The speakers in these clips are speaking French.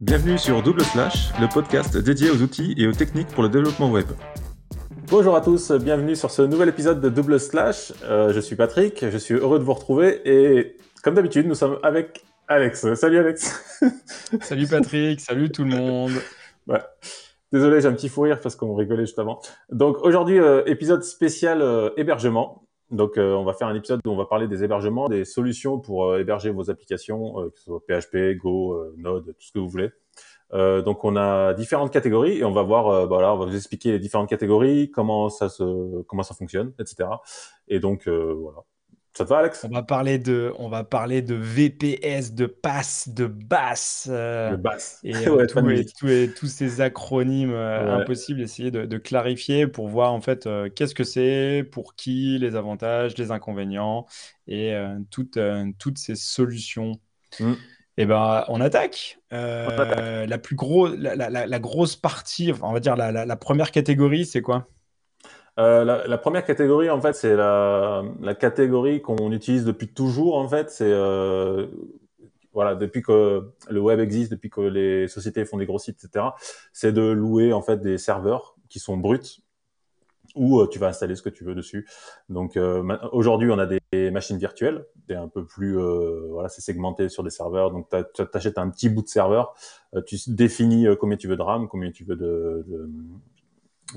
Bienvenue sur Double Slash, le podcast dédié aux outils et aux techniques pour le développement web. Bonjour à tous, bienvenue sur ce nouvel épisode de Double Slash. Euh, je suis Patrick, je suis heureux de vous retrouver et comme d'habitude, nous sommes avec Alex. Salut Alex. salut Patrick, salut tout le monde. Ouais. Désolé, j'ai un petit fou rire parce qu'on rigolait juste avant. Donc aujourd'hui, euh, épisode spécial euh, hébergement. Donc on va faire un épisode où on va parler des hébergements, des solutions pour héberger vos applications, que ce soit PHP, Go, Node, tout ce que vous voulez. Euh, donc on a différentes catégories et on va voir, euh, voilà, on va vous expliquer les différentes catégories, comment ça se, comment ça fonctionne, etc. Et donc euh, voilà. Ça te va, Alex? On va parler de, on va parler de VPS, de pass, de bass, de bass. et, tous ces acronymes impossibles, essayer de, clarifier pour voir en fait qu'est-ce que c'est, pour qui, les avantages, les inconvénients et toutes, toutes ces solutions. Mm. Eh ben, on attaque. Euh, la plus grosse, la, grosse partie, on va dire la, première catégorie, c'est quoi? Euh, la, première catégorie, en fait, c'est la, catégorie qu'on utilise depuis toujours. En fait, c'est euh, voilà, depuis que le web existe, depuis que les sociétés font des gros sites, etc. C'est de louer en fait des serveurs qui sont bruts ou tu vas installer ce que tu veux dessus. Donc aujourd'hui, on a des machines virtuelles un peu plus, euh, voilà, c'est segmenté sur des serveurs. Donc, tu achètes un petit bout de serveur, euh, tu définis euh, combien tu veux de RAM, combien tu veux de, de,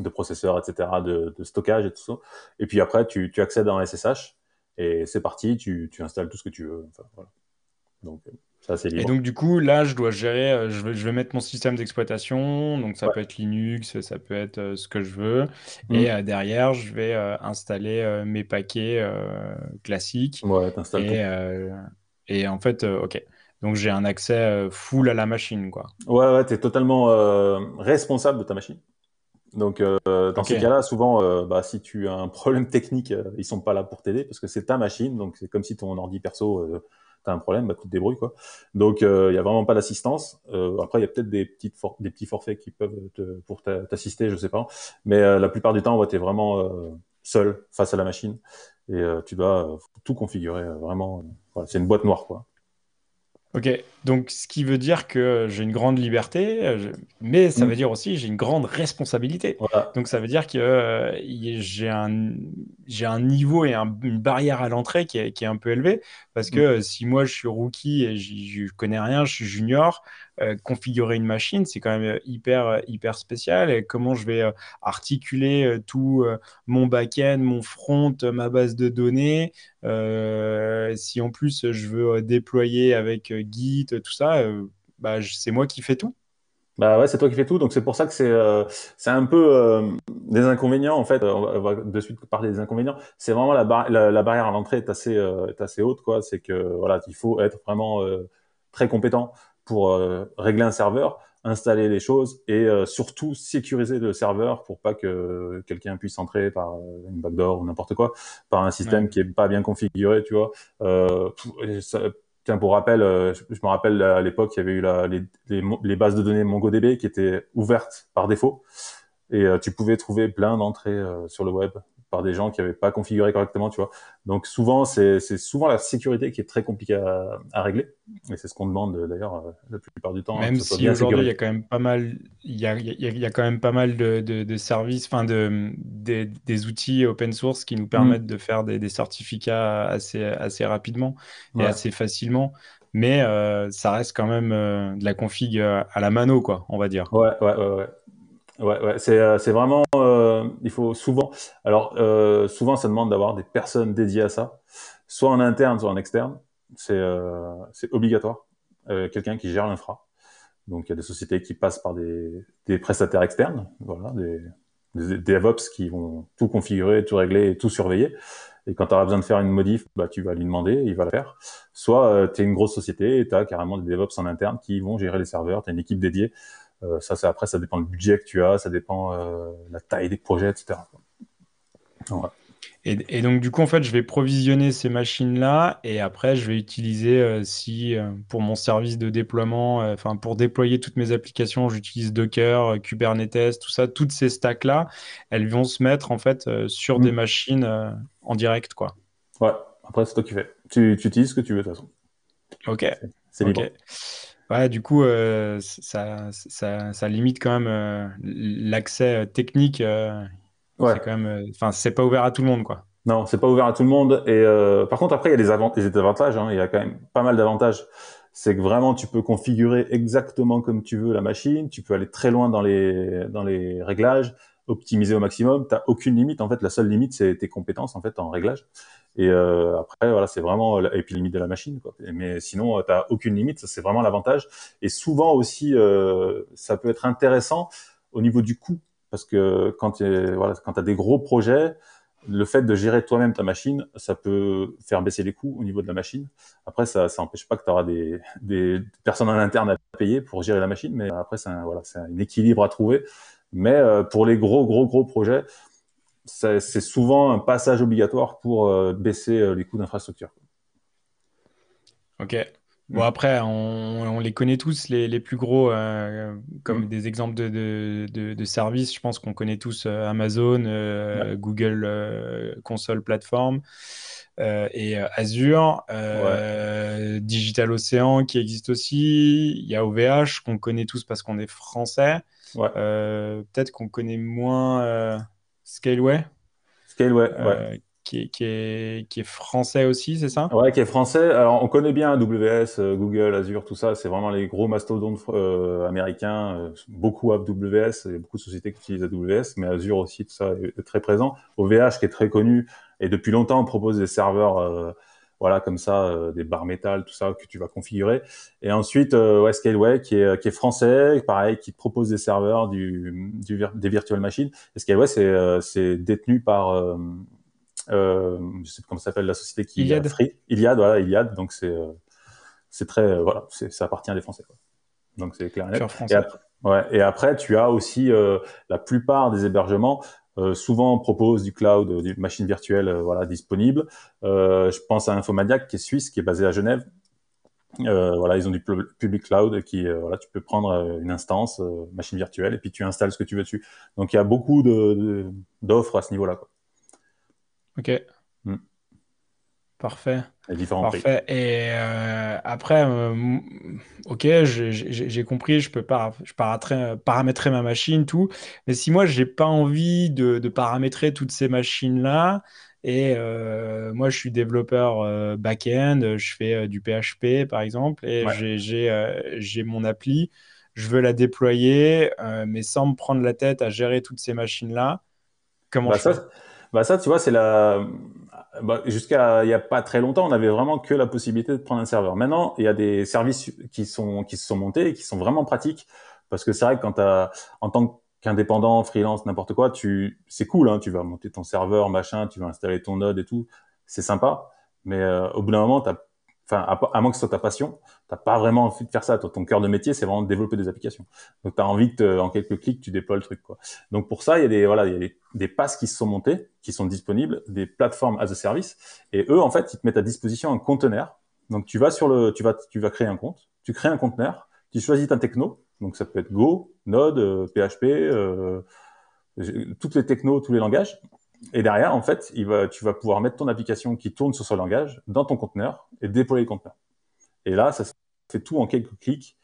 processeurs, etc., de, stockage et tout ça. Et puis après, tu, tu accèdes en SSH et c'est parti, tu, tu installes tout ce que tu veux. Enfin, voilà. Donc, et donc, du coup, là, je dois gérer, euh, je vais, je vais mettre mon système d'exploitation. Donc, ça peut être Linux, ça peut être euh, ce que je veux. Mmh. Et euh, derrière, je vais installer mes paquets classiques. Ouais, t'installes et, et en fait, OK. Donc, j'ai un accès full à la machine, quoi. Ouais, ouais, tu es totalement responsable de ta machine. Donc, dans ces cas-là, souvent, bah, si tu as un problème technique, ils sont pas là pour t'aider parce que c'est ta machine. Donc, c'est comme si ton ordi perso t'as un problème, bah, tu te débrouilles quoi. Donc il euh, y a vraiment pas d'assistance. Euh, après il y a peut-être des petites des petits forfaits qui peuvent te, pour t'assister, je sais pas. Mais euh, la plupart du temps, tu es vraiment seul face à la machine et tu dois tout configurer vraiment. Voilà, c'est une boîte noire quoi. Ok, donc ce qui veut dire que j'ai une grande liberté, euh, mais ça veut mm. dire aussi j'ai une grande responsabilité. Donc ça veut dire que euh, j'ai un, un niveau et une barrière à l'entrée qui est, qui est un peu élevée, parce que mm. si moi je suis rookie et je connais rien, je suis junior, euh, configurer une machine, c'est quand même euh, hyper, euh, hyper spécial. Et comment je vais articuler tout mon back-end, mon front, ma base de données. si en plus je veux déployer avec Git, tout ça, bah, c'est moi qui fais tout. Bah ouais, c'est toi qui fais tout, donc c'est pour ça que c'est c'est un peu des inconvénients en fait. On va, de suite parler des inconvénients. C'est vraiment la, la, barrière à l'entrée est assez est assez haute quoi. C'est que voilà, il faut être vraiment très compétent pour euh, régler un serveur, installer les choses et euh, surtout sécuriser le serveur pour pas que quelqu'un puisse entrer par euh, une backdoor ou n'importe quoi, par un système qui est pas bien configuré, tu vois. Tiens, pour rappel, je, me rappelle à l'époque, il y avait eu les, les, bases de données MongoDB qui étaient ouvertes par défaut. Et tu pouvais trouver plein d'entrées sur le web par des gens qui n'avaient pas configuré correctement, tu vois. Donc souvent, c'est souvent la sécurité qui est très compliquée à, régler, et c'est ce qu'on demande d'ailleurs euh, la plupart du temps. Même si aujourd'hui il y a quand même pas mal, il y a, il y a, quand même pas mal de, de, services, enfin de, des outils open source qui nous permettent mm. de faire des, certificats assez, assez rapidement et assez facilement. Mais euh, ça reste quand même euh, de la config à la mano, quoi, on va dire. Ouais, ouais, ouais. ouais. Ouais, ouais, c'est euh, c'est vraiment euh, il faut souvent alors euh, souvent ça demande d'avoir des personnes dédiées à ça, soit en interne soit en externe, c'est euh, obligatoire, euh, quelqu'un qui gère l'infra. Donc il y a des sociétés qui passent par des des prestataires externes, voilà, des des, DevOps qui vont tout configurer, tout régler tout surveiller. Et quand tu auras besoin de faire une modif, bah, tu vas lui demander, il va la faire. Soit tu es une grosse société et tu as carrément des DevOps en interne qui vont gérer les serveurs, tu as une équipe dédiée. Euh, ça, après, ça dépend du budget que tu as, ça dépend euh, la taille des projets, etc. Et, donc, du coup, en fait, je vais provisionner ces machines-là et après, je vais utiliser, euh, si pour mon service de déploiement, enfin, pour déployer toutes mes applications, j'utilise Docker, Kubernetes, tout ça, toutes ces stacks-là, elles vont se mettre, en fait, sur des mm. machines en direct, quoi. Ouais, après, c'est toi qui fais. Tu, utilises ce que tu veux, de toute façon. Ok. C'est libre. Ouais, du coup, euh, ça, ça, ça, limite quand même euh, l'accès technique. ouais. C'est quand même, enfin, c'est pas ouvert à tout le monde, quoi. Non, c'est pas ouvert à tout le monde. Et par contre, après, il y a des, avantages, des avantages. Hein. Il y a quand même pas mal d'avantages. C'est que vraiment, tu peux configurer exactement comme tu veux la machine. Tu peux aller très loin dans les dans les réglages optimiser au maximum. Tu aucune limite. En fait, la seule limite, c'est tes compétences en fait en réglage. Et euh, après, voilà, c'est vraiment et puis limite de la machine. Quoi. Mais sinon, tu aucune limite. Ça, c'est vraiment l'avantage. Et souvent aussi, euh, ça peut être intéressant au niveau du coût, parce que quand tu voilà, quand as des gros projets, le fait de gérer toi-même ta machine, ça peut faire baisser les coûts au niveau de la machine. Après, ça n'empêche pas que tu auras des, des personnes en interne à payer pour gérer la machine, mais après, c'est un, voilà, un équilibre à trouver. Mais euh, pour les gros, gros, gros projets, c'est souvent un passage obligatoire pour euh, baisser euh, les coûts d'infrastructure. Ok. Bon, après, on, les connaît tous, les, les plus gros, comme mm. des exemples de, de, de, services. Je pense qu'on connaît tous Amazon, Google Console Platform et Azure. Digital Ocean qui existe aussi. Il y a OVH qu'on connaît tous parce qu'on est français. Euh, peut-être qu'on connaît moins euh, Scaleway. Scaleway, euh, ouais. Qui est, qui, est, qui est, français aussi, c'est ça? Ouais, qui est français. Alors, on connaît bien AWS, Google, Azure, tout ça. C'est vraiment les gros mastodontes américains. beaucoup AWS, il y a beaucoup de sociétés qui utilisent AWS, mais Azure aussi, tout ça est, très présent. OVH, qui est très connu, et depuis longtemps, on propose des serveurs voilà comme ça euh, des barres métal tout ça que tu vas configurer. Et ensuite euh, Scaleway qui est qui est français pareil qui te propose des serveurs du, du des virtual machines. Et Scaleway c'est euh, c'est détenu par euh, euh, je sais pas comment s'appelle la société qui Iliad. Free Iliad voilà Iliad. Donc c'est c'est très voilà c'est ça appartient à des français quoi. donc c'est clair et, et après, ouais, et après tu as aussi la plupart des hébergements euh, souvent on propose du cloud, euh, du machine virtuelle, euh, voilà, disponible. je pense à Infomaniac qui est suisse, qui est basé à Genève. voilà, ils ont du public cloud qui, voilà, tu peux prendre une instance machine virtuelle et puis tu installes ce que tu veux dessus. Donc il y a beaucoup de d'offres à ce niveau-là. Ok. Hmm. Parfait. Parfait. Et euh, après, euh, ok, j'ai compris, je peux pas, je paramétrer, ma machine, tout. Mais si moi, j'ai pas envie de, paramétrer toutes ces machines-là, et euh, moi, je suis développeur back-end, je fais du PHP, par exemple, et j'ai mon appli, je veux la déployer, mais sans me prendre la tête à gérer toutes ces machines-là. Comment bah, je fais? bah ça, tu vois, c'est la. Bah, jusqu'à il y a pas très longtemps, on avait vraiment que la possibilité de prendre un serveur. Maintenant, il y a des services qui sont qui se sont montés et qui sont vraiment pratiques parce que c'est vrai que quand as, en tant qu'indépendant, freelance, n'importe quoi, tu c'est cool, hein, tu vas monter ton serveur, machin, tu vas installer ton node et tout, c'est sympa. Mais euh, au bout d'un moment, t'as enfin, à, moins que ce soit ta passion, t'as pas vraiment envie de faire ça. ton cœur de métier, c'est vraiment de développer des applications. Donc, tu as envie que, en quelques clics, tu déploies le truc, quoi. Donc, pour ça, il y a des, voilà, il y a des, des passes qui se sont montées, qui sont disponibles, des plateformes as a service. Et eux, en fait, ils te mettent à disposition un conteneur. Donc, tu vas sur le, tu vas, tu vas créer un compte, tu crées un conteneur, tu choisis ta techno. Donc, ça peut être Go, Node, PHP, euh, euh toutes les technos, tous les langages. Et derrière, en fait, il va, tu vas pouvoir mettre ton application qui tourne sur ce langage dans ton conteneur et déployer le conteneur. Et là, ça fait tout en quelques clics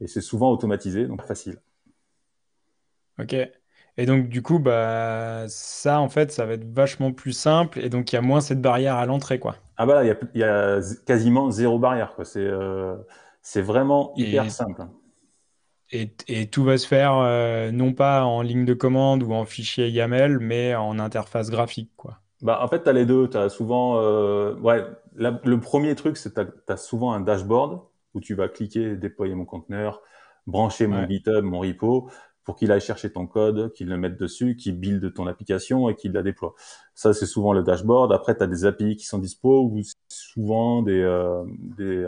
et c'est souvent automatisé, donc facile. Ok. Et donc, du coup, bah, ça, en fait, ça va être vachement plus simple et donc il y a moins cette barrière à l'entrée, quoi. Ah bah là, il y a, quasiment zéro barrière, quoi. C'est euh, c'est vraiment hyper simple. Et, tout va se faire euh, non pas en ligne de commande ou en fichier YAML, mais en interface graphique, quoi. Bah, en fait, tu as les deux. Tu as souvent. Euh, ouais, le premier truc, c'est que tu as, souvent un dashboard où tu vas cliquer, déployer mon conteneur, brancher mon GitHub, mon repo, pour qu'il aille chercher ton code, qu'il le mette dessus, qu'il build ton application et qu'il la déploie. Ça, c'est souvent le dashboard. Après, tu as des API qui sont dispo ou souvent des, euh, des,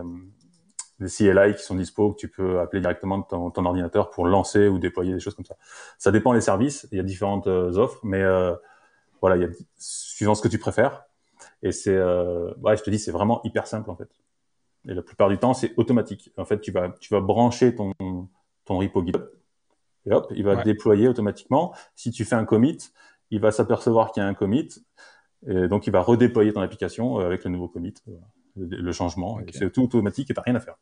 des CLI qui sont dispo que tu peux appeler directement de ton, ton, ordinateur pour lancer ou déployer des choses comme ça. Ça dépend des services, il y a différentes euh, offres, mais euh, voilà, il y a suivant ce que tu préfères. Et c'est, euh, ouais, je te dis, c'est vraiment hyper simple en fait. Et la plupart du temps, c'est automatique. En fait, tu vas, tu vas brancher ton, ton repo GitHub et hop, il va déployer automatiquement. Si tu fais un commit, il va s'apercevoir qu'il y a un commit et donc il va redéployer ton application avec le nouveau commit le changement. C'est tout automatique et t'as rien à faire.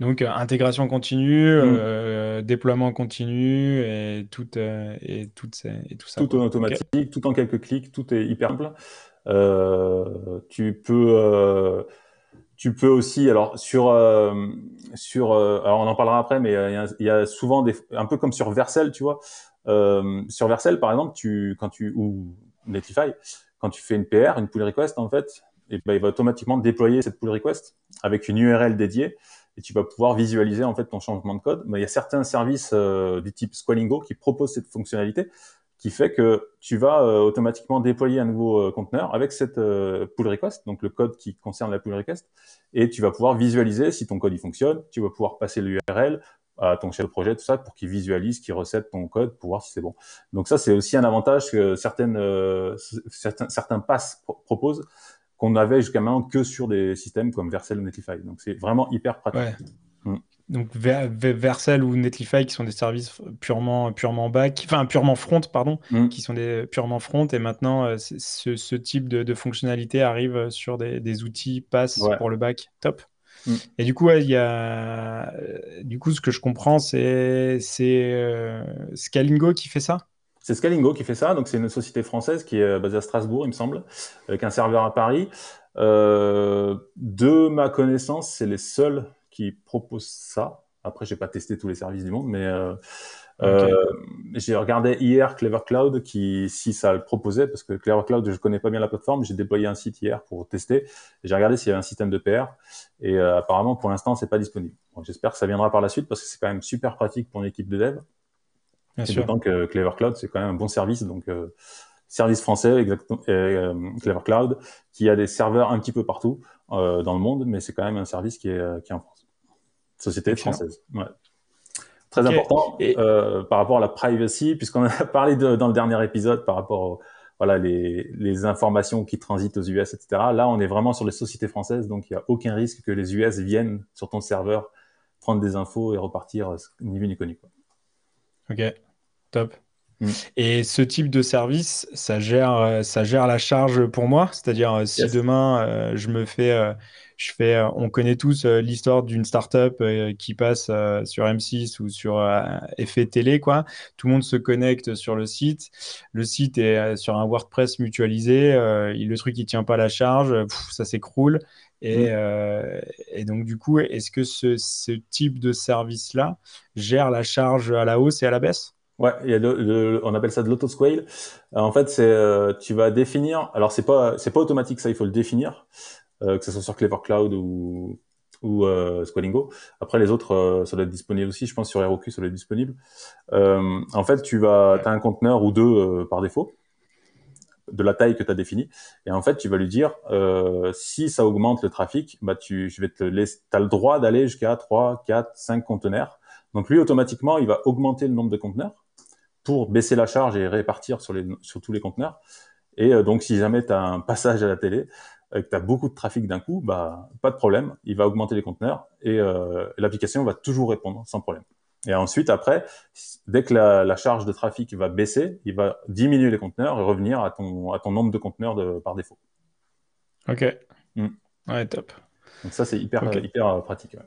Donc, intégration continue, mm. déploiement continu et tout, et, tout, et tout ça. Tout en automatique, tout en quelques clics, tout est hyper simple. tu peux tu peux aussi, alors sur euh, sur, euh, alors on en parlera après, mais il y, a, souvent des, un peu comme sur Vercel, tu vois. Euh, sur Vercel, par exemple, tu quand tu ou Netlify, quand tu fais une PR, une pull request en fait, et ben, il va automatiquement déployer cette pull request avec une URL dédiée et tu vas pouvoir visualiser en fait ton changement de code. Mais il y a certains services du type Squalingo qui proposent cette fonctionnalité qui fait que tu vas euh, automatiquement déployer un nouveau euh, conteneur avec cette euh, pull request, donc le code qui concerne la pull request, et tu vas pouvoir visualiser si ton code il fonctionne, tu vas pouvoir passer l'URL à ton chef de projet, tout ça, pour qu'il visualise, qu'il recette ton code pour voir si c'est bon. Donc ça, c'est aussi un avantage que certaines, certains, certains passes proposent qu'on avait jusqu'à maintenant que sur des systèmes comme Vercel ou Netlify. Donc c'est vraiment hyper pratique. Mm donc Vercel ou Netlify qui sont des services purement purement back, enfin purement front pardon, mm. qui sont des purement front et maintenant euh, ce, type de, fonctionnalité arrive sur des, outils pass pour le back, top. Mm. Et du coup, il y a du coup ce que je comprends c'est c'est euh, Scalingo qui fait ça? C'est Scalingo qui fait ça, donc c'est une société française qui est basée à Strasbourg, il me semble, avec un serveur à Paris. Euh, de ma connaissance, c'est les seuls qui propose ça. Après, j'ai pas testé tous les services du monde, mais euh, euh, j'ai regardé hier Clever Cloud qui, si ça le proposait, parce que Clever Cloud, je connais pas bien la plateforme, j'ai déployé un site hier pour tester. J'ai regardé s'il y avait un système de PR et euh, apparemment, pour l'instant, c'est pas disponible. J'espère que ça viendra par la suite parce que c'est quand même super pratique pour une équipe de dev. Bien sûr. D'autant que Clever Cloud, c'est quand même un bon service, donc service français, exactement, Clever Cloud, qui a des serveurs un petit peu partout dans le monde, mais c'est quand même un service qui est, qui est en France. Société française. Ouais. Très important et... euh, par rapport à la privacy, puisqu'on a parlé de, dans le dernier épisode par rapport aux voilà, les, les, informations qui transitent aux US, etc. Là, on est vraiment sur les sociétés françaises, donc il n'y a aucun risque que les US viennent sur ton serveur prendre des infos et repartir euh, ni vu ni connu. Quoi. Ok, top. Mm. Et ce type de service, ça gère, euh, ça gère la charge pour moi. C'est-à-dire, euh, si demain je me fais je fais, euh, on connaît tous euh, l'histoire d'une startup euh, qui passe sur M6 ou sur effet télé, quoi. Tout le monde se connecte sur le site. Le site est sur un WordPress mutualisé. le truc, il tient pas la charge. ça s'écroule. Et, mmh. et, donc, du coup, est-ce que ce, ce, type de service-là gère la charge à la hausse et à la baisse? Ouais, il y a on appelle ça de l'autosquale. en fait, c'est tu vas définir. Alors c'est pas c'est pas automatique ça, il faut le définir. Euh, que ce soit sur Clever Cloud ou, ou euh, Squalingo. Après, les autres, euh, ça doit être disponible aussi. Je pense sur Heroku, ça doit être disponible. Euh, en fait, tu vas, as un conteneur ou deux par défaut de la taille que tu as définie. Et en fait, tu vas lui dire, euh, si ça augmente le trafic, bah tu, je vais te laisser, as le droit d'aller jusqu'à 3, 4, 5 conteneurs. Donc lui, automatiquement, il va augmenter le nombre de conteneurs pour baisser la charge et répartir sur, les, sur tous les conteneurs. Et donc, si jamais tu as un passage à la télé, et que tu as beaucoup de trafic d'un coup, bah, pas de problème, il va augmenter les conteneurs et euh, l'application va toujours répondre sans problème. Et ensuite, après, dès que la, charge de trafic va baisser, il va diminuer les conteneurs et revenir à ton, à ton nombre de conteneurs de, par défaut. Ok. Mm. Ouais, top. Donc ça, c'est hyper, hyper euh, pratique. Ouais.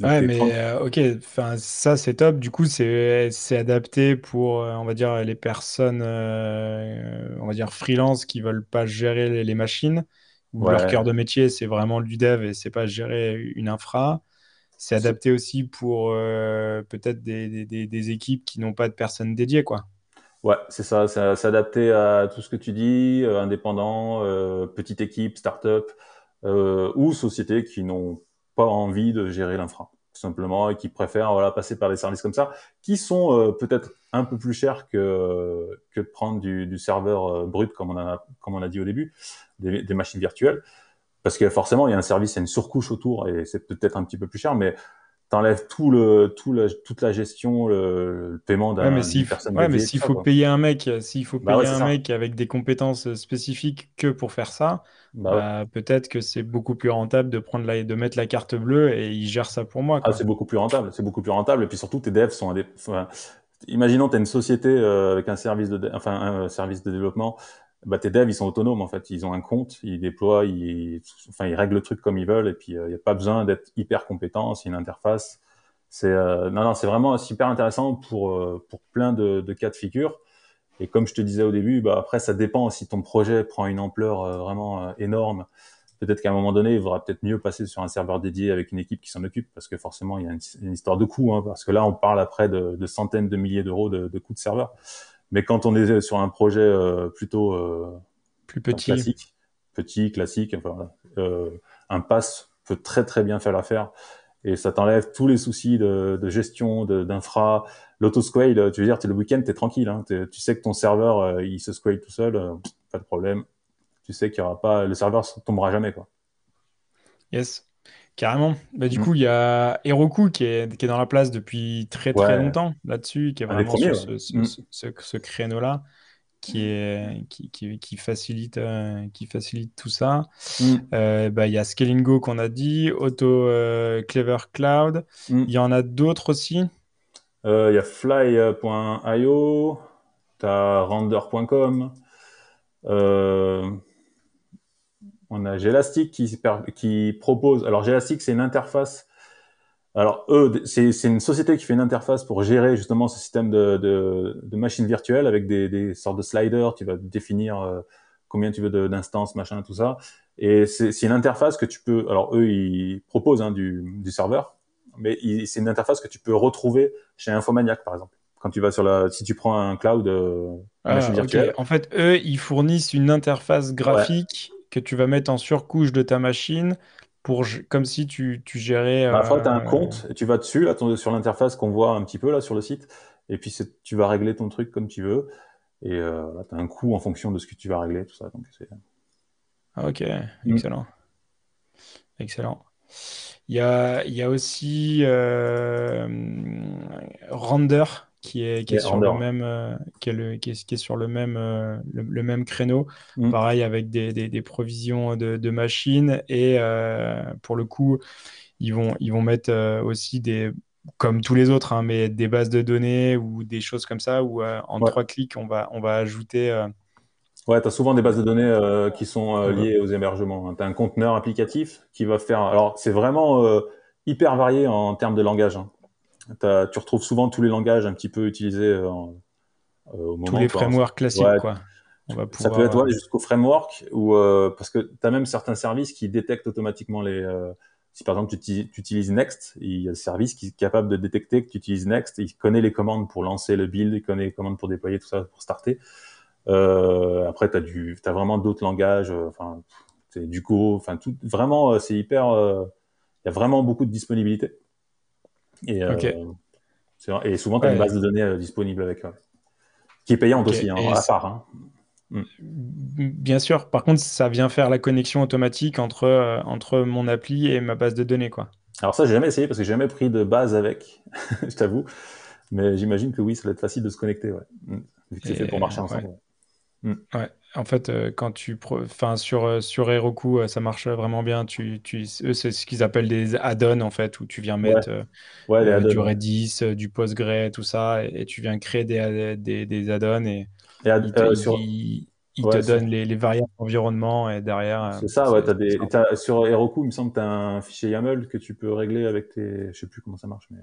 Mais euh, ok, enfin ça c'est top. Du coup, c'est adapté pour, on va dire, les personnes, on va dire freelance qui veulent pas gérer les machines leur cœur de métier, c'est vraiment du dev et c'est pas gérer une infra. C'est adapté aussi pour euh, peut-être des, des, des, équipes qui n'ont pas de personnes dédiées, quoi. Ouais, c'est ça. C'est adapté à tout ce que tu dis, euh, indépendant, euh, petite équipe, start-up ou société qui n'ont envie de gérer l'infra simplement et qui préfèrent passer par des services comme ça, qui sont euh, peut-être un peu plus chers que, que de prendre du, du serveur euh, brut, comme on, a, comme on a dit au début, des, des machines virtuelles. Parce que forcément, il y a un service, il y a une surcouche autour et c'est peut-être un petit peu plus cher, mais t'enlèves tout le, tout la, toute la gestion, le, paiement d'un ouais, mais s'il ouais, mais s'il faut payer un mec, s'il faut bah payer un mec avec des compétences spécifiques que pour faire ça, bah, bah peut-être que c'est beaucoup plus rentable de prendre la, de mettre la carte bleue et il gère ça pour moi. Ah, c'est beaucoup plus rentable, c'est beaucoup plus rentable. Et puis surtout, tes devs sont, enfin, imaginons, tu as une société euh, avec un service de, enfin, un service de développement bah, tes devs, ils sont autonomes en fait. Ils ont un compte, ils déploient, ils, enfin, ils règlent le truc comme ils veulent et puis il n'y a pas besoin d'être hyper compétent. C'est une interface. C'est non, non, c'est vraiment super intéressant pour pour plein de, de, cas de figure. Et comme je te disais au début, bah après ça dépend si ton projet prend une ampleur vraiment énorme peut-être qu'à un moment donné, il vaudra peut-être mieux passer sur un serveur dédié avec une équipe qui s'en occupe, parce que forcément, il y a une, histoire de coût, hein, parce que là, on parle après de, de centaines de milliers d'euros de, de coûts de serveur. Mais quand on est sur un projet euh, plutôt euh, plus petit, classique, petit, classique, enfin, euh, un pass peut très très bien faire l'affaire et ça t'enlève tous les soucis de, de gestion, d'infra. L'autosquale, tu veux dire, es le week-end, t'es tranquille. Hein, tu sais que ton serveur, il se squale tout seul, pas de problème tu sais qu'il y aura pas, le serveur tombera jamais, quoi. Yes, carrément. Bah, du mm. coup, il y a Heroku qui est, qui est dans la place depuis très très longtemps là-dessus, qui est vraiment sur mm. ce, ce, créneau-là. Qui, est, qui, qui, facilite, euh, qui facilite tout ça. Mm. Euh, bah, il y a Scalingo qu'on a dit, Auto euh, Clever Cloud. Il y en a d'autres aussi. Il y a fly.io, tu as render.com. On a Gelastic qui, qui propose. Alors Gelastic, c'est une interface. Alors eux, c'est une société qui fait une interface pour gérer justement ce système de, de, de machines virtuelles avec des, des, sortes de sliders. Tu vas définir euh, combien tu veux d'instances, machin, tout ça. Et c'est une interface que tu peux. Alors eux, ils proposent hein, du, du serveur, mais c'est une interface que tu peux retrouver chez Infomaniac, par exemple quand tu vas sur la, si tu prends un cloud euh, ah, machine virtuelle. En fait, eux, ils fournissent une interface graphique que tu vas mettre en surcouche de ta machine pour comme si tu, tu gérais. Bah, tu as un euh, compte et tu vas dessus, là, sur l'interface qu'on voit un petit peu là sur le site, et puis tu vas régler ton truc comme tu veux. Et euh, là, tu as un coût en fonction de ce que tu vas régler, tout ça. Donc ah, ok, mm. excellent. Excellent. Il y a, il y a aussi euh, Render qui est, qui est sur le même euh, qui, est le, qui, est, qui est sur le même euh, le, même créneau mm. pareil avec des, des, des provisions de, de, machines et euh, pour le coup ils vont ils vont mettre aussi des comme tous les autres hein, mais des bases de données ou des choses comme ça où en trois clics on va on va ajouter Ouais, tu as souvent des bases de données qui sont liées aux émergements. Hein. Tu as un conteneur applicatif qui va faire. Alors, c'est vraiment hyper varié en termes de langage. Hein tu retrouves souvent tous les langages un petit peu utilisés euh, euh, au moment. Tous les frameworks classiques, quoi. Ça peut être ouais, jusqu'au framework, ou euh, parce que tu as même certains services qui détectent automatiquement les. si par exemple tu, utilises Next, il y a un service qui est capable de détecter que tu utilises Next, il connaît les commandes pour lancer le build, il connaît les commandes pour déployer tout ça, pour starter. après, tu as, as vraiment d'autres langages, enfin, du Go, enfin, tout, vraiment, c'est hyper. Il y a vraiment beaucoup de disponibilité. Et, euh, et souvent, tu as une base de données euh, disponible avec, qui est payante aussi, hein, à part. Hein. Mm. Bien sûr. Par contre, ça vient faire la connexion automatique entre, euh, entre mon appli et ma base de données. Quoi. Alors ça, j'ai jamais essayé parce que j'ai jamais pris de base avec, je t'avoue. Mais j'imagine que oui, ça va être facile de se connecter, ouais. Mm. Vu que c'est fait pour marcher ensemble. Ouais. ouais. En fait, euh, quand tu, enfin sur euh, sur Heroku, euh, ça marche vraiment bien. Tu, tu, eux, c'est ce qu'ils appellent des add-ons en fait, où tu viens mettre du Redis, du Postgre, tout ça, et, tu viens créer des des, des add-ons et, ils te, donnent les, les, variables d'environnement et derrière. C'est ça, ouais. As des, sur Heroku, il me semble que tu as un fichier YAML que tu peux régler avec tes, je sais plus comment ça marche, mais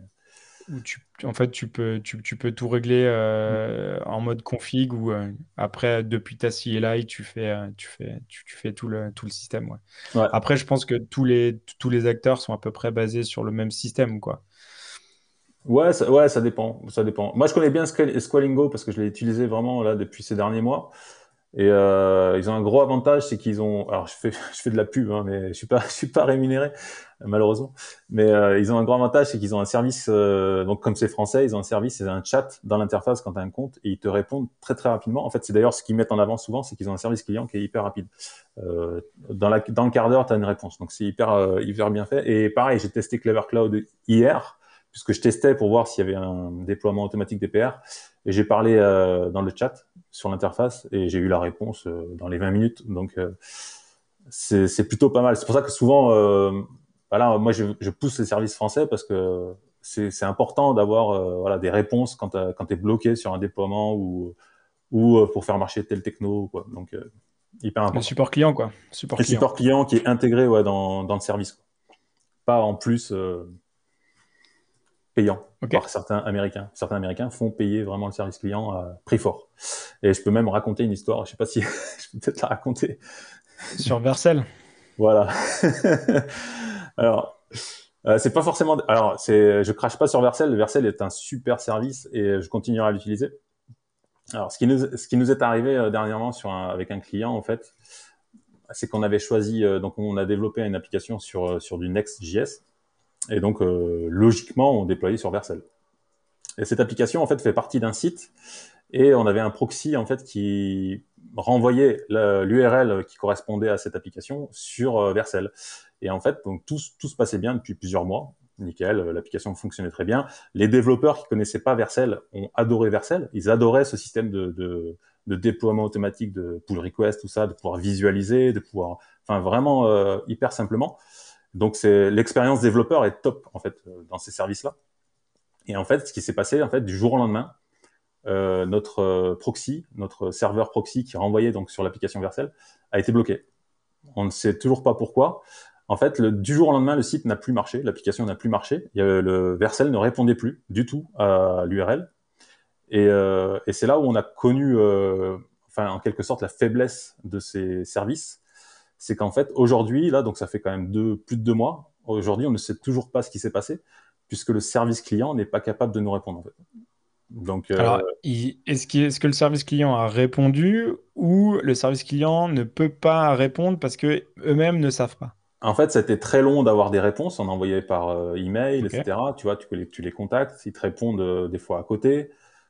tu, en fait, tu peux, tu, tu peux tout régler euh, en mode config ou euh, après, depuis ta CLI, tu fais, euh, tu fais, tu, tu, fais tout le, tout le système. Ouais. Après, je pense que tous les, tous les acteurs sont à peu près basés sur le même système. Quoi. Ouais, ça, ouais, ça dépend. Ça dépend. Moi, je connais bien Squalingo parce que je l'ai utilisé vraiment là depuis ces derniers mois. Et euh, ils ont un gros avantage, c'est qu'ils ont. Alors, je fais, je fais de la pub, hein, mais je suis pas, je suis pas rémunéré malheureusement. Mais euh, ils ont un grand avantage, c'est qu'ils ont un service. Euh, donc, comme c'est français, ils ont un service, c'est un chat dans l'interface quand tu as un compte, et ils te répondent très très rapidement. En fait, c'est d'ailleurs ce qu'ils mettent en avant souvent, c'est qu'ils ont un service client qui est hyper rapide. Euh, dans, la, dans le quart d'heure, tu as une réponse. Donc, c'est hyper euh, hyper bien fait. Et pareil, j'ai testé Clever Cloud hier, puisque je testais pour voir s'il y avait un déploiement automatique DPR. Et j'ai parlé dans le chat sur l'interface et j'ai eu la réponse euh, dans les 20 minutes. Donc euh, c'est plutôt pas mal. C'est pour ça que souvent, euh, voilà, moi je, je, pousse les services français parce que c'est important d'avoir voilà des réponses quand, quand tu es bloqué sur un déploiement ou ou pour faire marcher tel techno. Quoi. Donc, hyper important. Le support client, quoi. Support le support client qui est intégré ouais, dans, dans le service. Quoi. Pas en plus payant par certains Américains. Certains Américains font payer vraiment le service client à prix fort. Et je peux même raconter une histoire, je sais pas si je peux peut-être la raconter. Sur Vercel Voilà. alors, euh, c'est pas forcément... Alors, c'est, je crache pas sur Vercel. Vercel est un super service et je continuerai à l'utiliser. Alors, ce qui nous, ce qui nous est arrivé euh, dernièrement sur avec un client, en fait, c'est qu'on avait choisi, euh, donc on a développé une application sur, sur du Next.js et donc, euh, logiquement, on déployait sur Vercel. Et cette application, en fait, fait partie d'un site. Et on avait un proxy, en fait, qui renvoyait l'URL qui correspondait à cette application sur euh, Vercel. Et en fait, donc, tout, tout se passait bien depuis plusieurs mois. Nickel, l'application fonctionnait très bien. Les développeurs qui connaissaient pas Vercel ont adoré Vercel. Ils adoraient ce système de, de, de déploiement automatique de pull request, tout ça, de pouvoir visualiser, de pouvoir, enfin vraiment euh, hyper simplement. Donc c'est l'expérience développeur est top en fait euh, dans ces services-là. Et en fait, ce qui s'est passé en fait du jour au lendemain, euh, notre euh, proxy, notre serveur proxy qui renvoyait donc sur l'application Vercel, a été bloqué. On ne sait toujours pas pourquoi. En fait, du jour au lendemain, le site n'a plus marché, l'application n'a plus marché. Le Vercel ne répondait plus du tout à l'URL. Et, euh, et c'est là où on a connu, euh, enfin en quelque sorte, la faiblesse de ces services c'est qu'en fait, aujourd'hui, là, donc ça fait quand même deux, plus de deux mois, aujourd'hui, on ne sait toujours pas ce qui s'est passé, puisque le service client n'est pas capable de nous répondre, en fait. Donc, euh, est-ce est que le service client a répondu ou le service client ne peut pas répondre parce que eux-mêmes ne savent pas? En fait, été très long d'avoir des réponses. On envoyait par euh, email, etc. Tu vois, tu, tu les contactes, ils te répondent euh, des fois à côté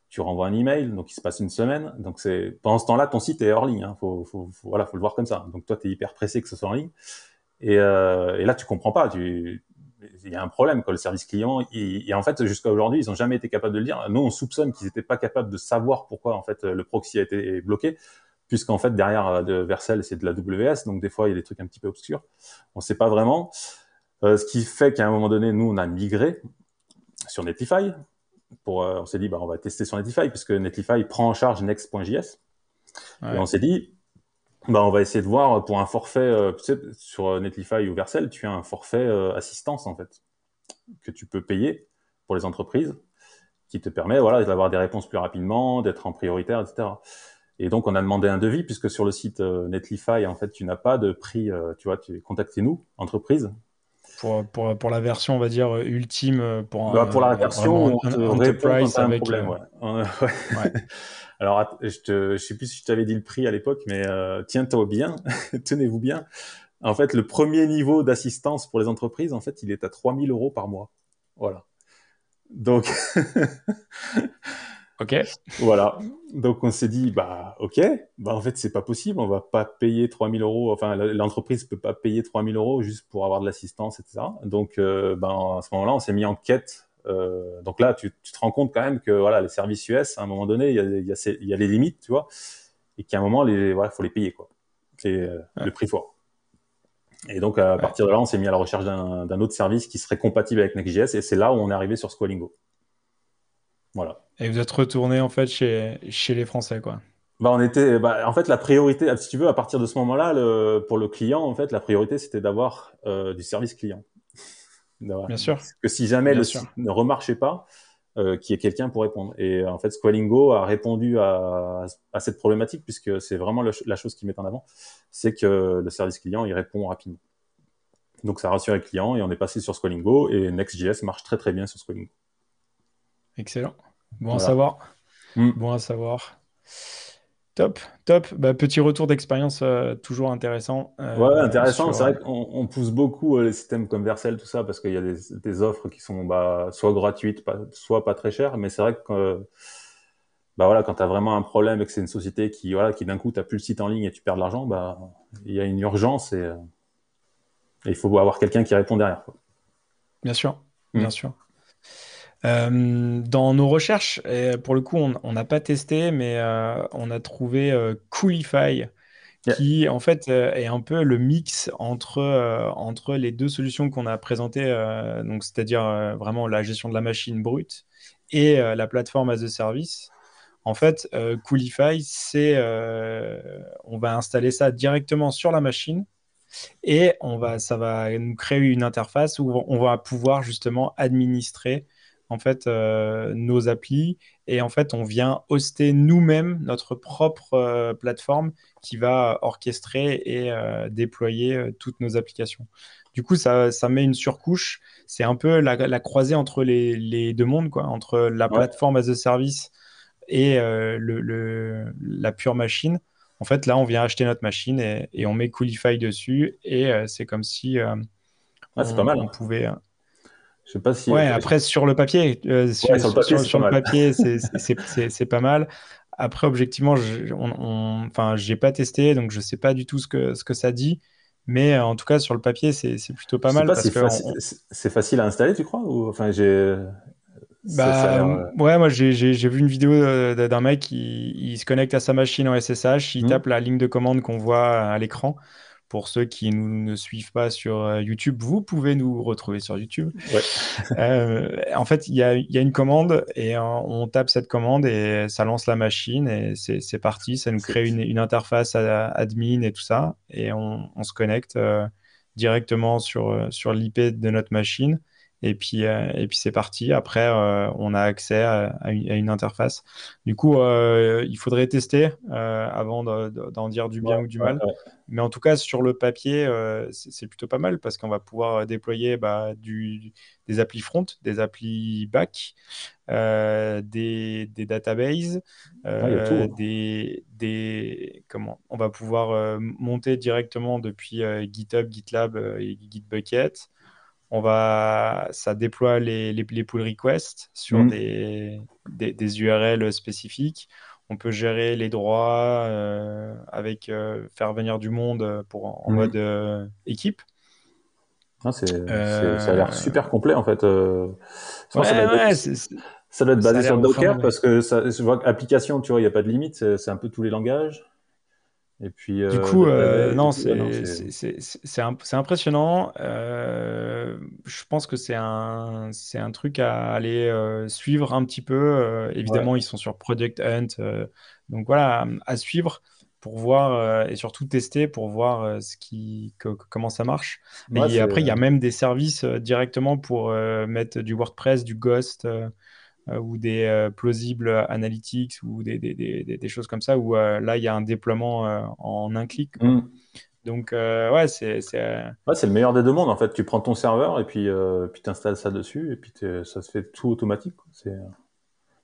tu renvoies un email, donc il se passe une semaine. Donc c'est pendant ce temps-là, ton site est hors ligne. Hein. Faut, faut, voilà, faut le voir comme ça. Donc toi, tu es hyper pressé que ce soit en ligne. Et, euh, et là, tu comprends pas. Tu, il y a un problème quoi. Le service client, et en fait, jusqu'à aujourd'hui, ils ont jamais été capables de le dire. Nous, on soupçonne qu'ils n'étaient pas capables de savoir pourquoi en fait le proxy a été bloqué, puisqu'en fait derrière de Vercel, c'est de la WS, donc des fois il y a des trucs un petit peu obscurs. On sait pas vraiment. Euh, ce qui fait qu'à un moment donné, nous, on a migré sur Netlify, pour, euh, on s'est dit, bah, on va tester sur Netlify, puisque Netlify prend en charge Next.js. Et on s'est dit, bah, on va essayer de voir pour un forfait, euh, tu sais, sur Netlify ou Vercel, tu as un forfait euh, assistance, en fait, que tu peux payer pour les entreprises, qui te permet, voilà, d'avoir des réponses plus rapidement, d'être en prioritaire, etc. Et donc, on a demandé un devis, puisque sur le site Netlify, en fait, tu n'as pas de prix, tu vois, tu contactez-nous, entreprise, pour, pour, pour, la version, on va dire, ultime. Pour, bah, pour la version un, un, enterprise avec. Problème, ouais. Euh, ouais. Alors, je ne sais plus si je t'avais dit le prix à l'époque, mais euh, tiens-toi bien, tenez-vous bien. En fait, le premier niveau d'assistance pour les entreprises, en fait, il est à 3000 euros par mois. Voilà. Donc, Ok. Voilà. Donc on s'est dit bah ok, bah en fait c'est pas possible, on va pas payer 3000 euros, enfin l'entreprise peut pas payer 3000 euros juste pour avoir de l'assistance, etc. Donc euh, ben à ce moment-là on s'est mis en quête. Euh, donc là tu, tu, te rends compte quand même que voilà les services US à un moment donné il y a, il y a, y a les limites, tu vois, et qu'à un moment les voilà faut les payer quoi. C'est euh, le prix fort. Et donc à partir de là on s'est mis à la recherche d'un autre service qui serait compatible avec Next.js et c'est là où on est arrivé sur Squalingo. Voilà. Et vous êtes retourné en fait chez, chez les Français, quoi. Bah, on était, bah, en fait, la priorité, si tu veux, à partir de ce moment-là, le, pour le client, en fait, la priorité, c'était d'avoir euh, du service client. Bien sûr. que si jamais le site ne remarchait pas, euh, qu'il y ait quelqu'un pour répondre. Et en fait, Squalingo a répondu à, à cette problématique puisque c'est vraiment la chose qui met en avant, c'est que le service client, il répond rapidement. Donc, ça a rassuré le client et on est passé sur Squalingo et Next.js marche très très bien sur Squalingo. Excellent. Bon à savoir. Mm. Bon à savoir. Top, top. Bah, petit retour d'expérience euh, toujours intéressant. Euh, ouais, intéressant. C'est vrai qu'on pousse beaucoup euh, les systèmes comme Vercel, tout ça, parce qu'il y a des, offres qui sont bah, soit gratuites, soit pas très chères. Mais c'est vrai que bah, voilà, quand tu as vraiment un problème et que c'est une société qui, voilà, qui d'un coup, tu plus le site en ligne et tu perds de l'argent, bah, il y a une urgence et, il faut avoir quelqu'un qui répond derrière. Bien sûr, mm. bien sûr. Euh, dans nos recherches, et pour le coup, on n'a pas testé, mais euh, on a trouvé euh, Coolify, qui en fait est un peu le mix entre, entre les deux solutions qu'on a présentées, donc c'est-à-dire vraiment la gestion de la machine brute et la plateforme as a service. En fait, Coolify, c'est on va installer ça directement sur la machine et on va, ça va nous créer une interface où on va pouvoir justement administrer en fait euh, nos applis et en fait on vient hoster nous-mêmes notre propre euh, plateforme qui va orchestrer et euh, déployer toutes nos applications. Du coup, ça, ça met une surcouche. C'est un peu la, croisée entre les, deux mondes, quoi, entre la plateforme as a service et le, la pure machine. En fait, là, on vient acheter notre machine et, on met Coolify dessus et c'est comme si c'est pas mal. on pouvait je sais pas si. Ouais, après, sur le papier, euh, sur, le papier, c'est pas mal. Après, objectivement, je enfin, j'ai pas testé, donc je sais pas du tout ce que, ce que ça dit. Mais euh, en tout cas, sur le papier, c'est plutôt pas mal. C'est facile à installer, tu crois? Ou enfin, j'ai. Bah, euh, ouais, moi j'ai vu une vidéo d'un mec qui il se connecte à sa machine en SSH, il mmh. tape la ligne de commande qu'on voit à l'écran. Pour ceux qui nous, ne suivent pas sur euh, YouTube, vous pouvez nous retrouver sur YouTube. Euh, en fait, il y a, une commande et euh, on tape cette commande et ça lance la machine et c'est parti. Ça nous crée une, interface admin et tout ça. Et on, se connecte directement sur, sur l'IP de notre machine. Et puis, euh, et puis c'est parti. Après, euh, on a accès à, une, interface. Du coup, euh, il faudrait tester avant d'en dire du bien ou du mal. Mais en tout cas, sur le papier, c'est plutôt pas mal parce qu'on va pouvoir déployer bah, du, des applis front, des applis back, des, des, databases, hein. des, des, comment On va pouvoir monter directement depuis GitHub, GitLab et Gitbucket on va, ça déploie les, les, pull requests sur mm. des, des, URL spécifiques. On peut gérer les droits euh, avec euh, faire venir du monde pour, en mm. mode euh, équipe. Ah, ça a l'air super complet en fait. ça, doit être, basé sur Docker parce que ça, je vois application, tu vois, il n'y a pas de limite, c'est un peu tous les langages. Et puis, du coup, non, c'est impressionnant. Euh, je pense que c'est un, un truc à aller euh, suivre un petit peu. Euh, évidemment, ils sont sur Project Hunt. donc voilà, à suivre pour voir et surtout tester pour voir ce qui, comment ça marche. Mais après, il y a même des services directement pour mettre du WordPress, du Ghost. Euh, ou des euh, plausibles analytics ou des, des, des, des, choses comme ça où euh, là il y a un déploiement en un clic. Mm. Donc ouais, c'est ouais, c'est le meilleur des deux mondes en fait. Tu prends ton serveur et puis puis installes ça dessus et puis ça se fait tout automatique. C'est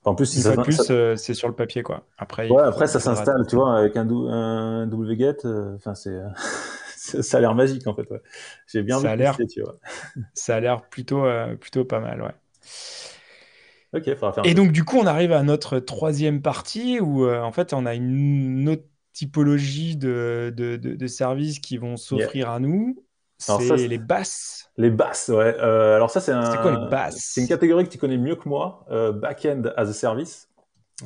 en plus, si ça, plus, c'est sur le papier, quoi. Après, ouais, après ça s'installe, tu vois, avec un, un wget. Enfin, c'est, ça a l'air magique, en fait. Ouais. J'ai bien ça vu tu vois. ça a l'air plutôt, plutôt pas mal, ouais. Et donc, du coup, on arrive à notre troisième partie où, euh, en fait, on a une autre typologie de, de, services qui vont s'offrir à nous. C'est les basses. Les basses, ouais. Euh, alors ça, c'est un... quoi les basses? C'est une catégorie que tu connais mieux que moi, euh, back-end as a service.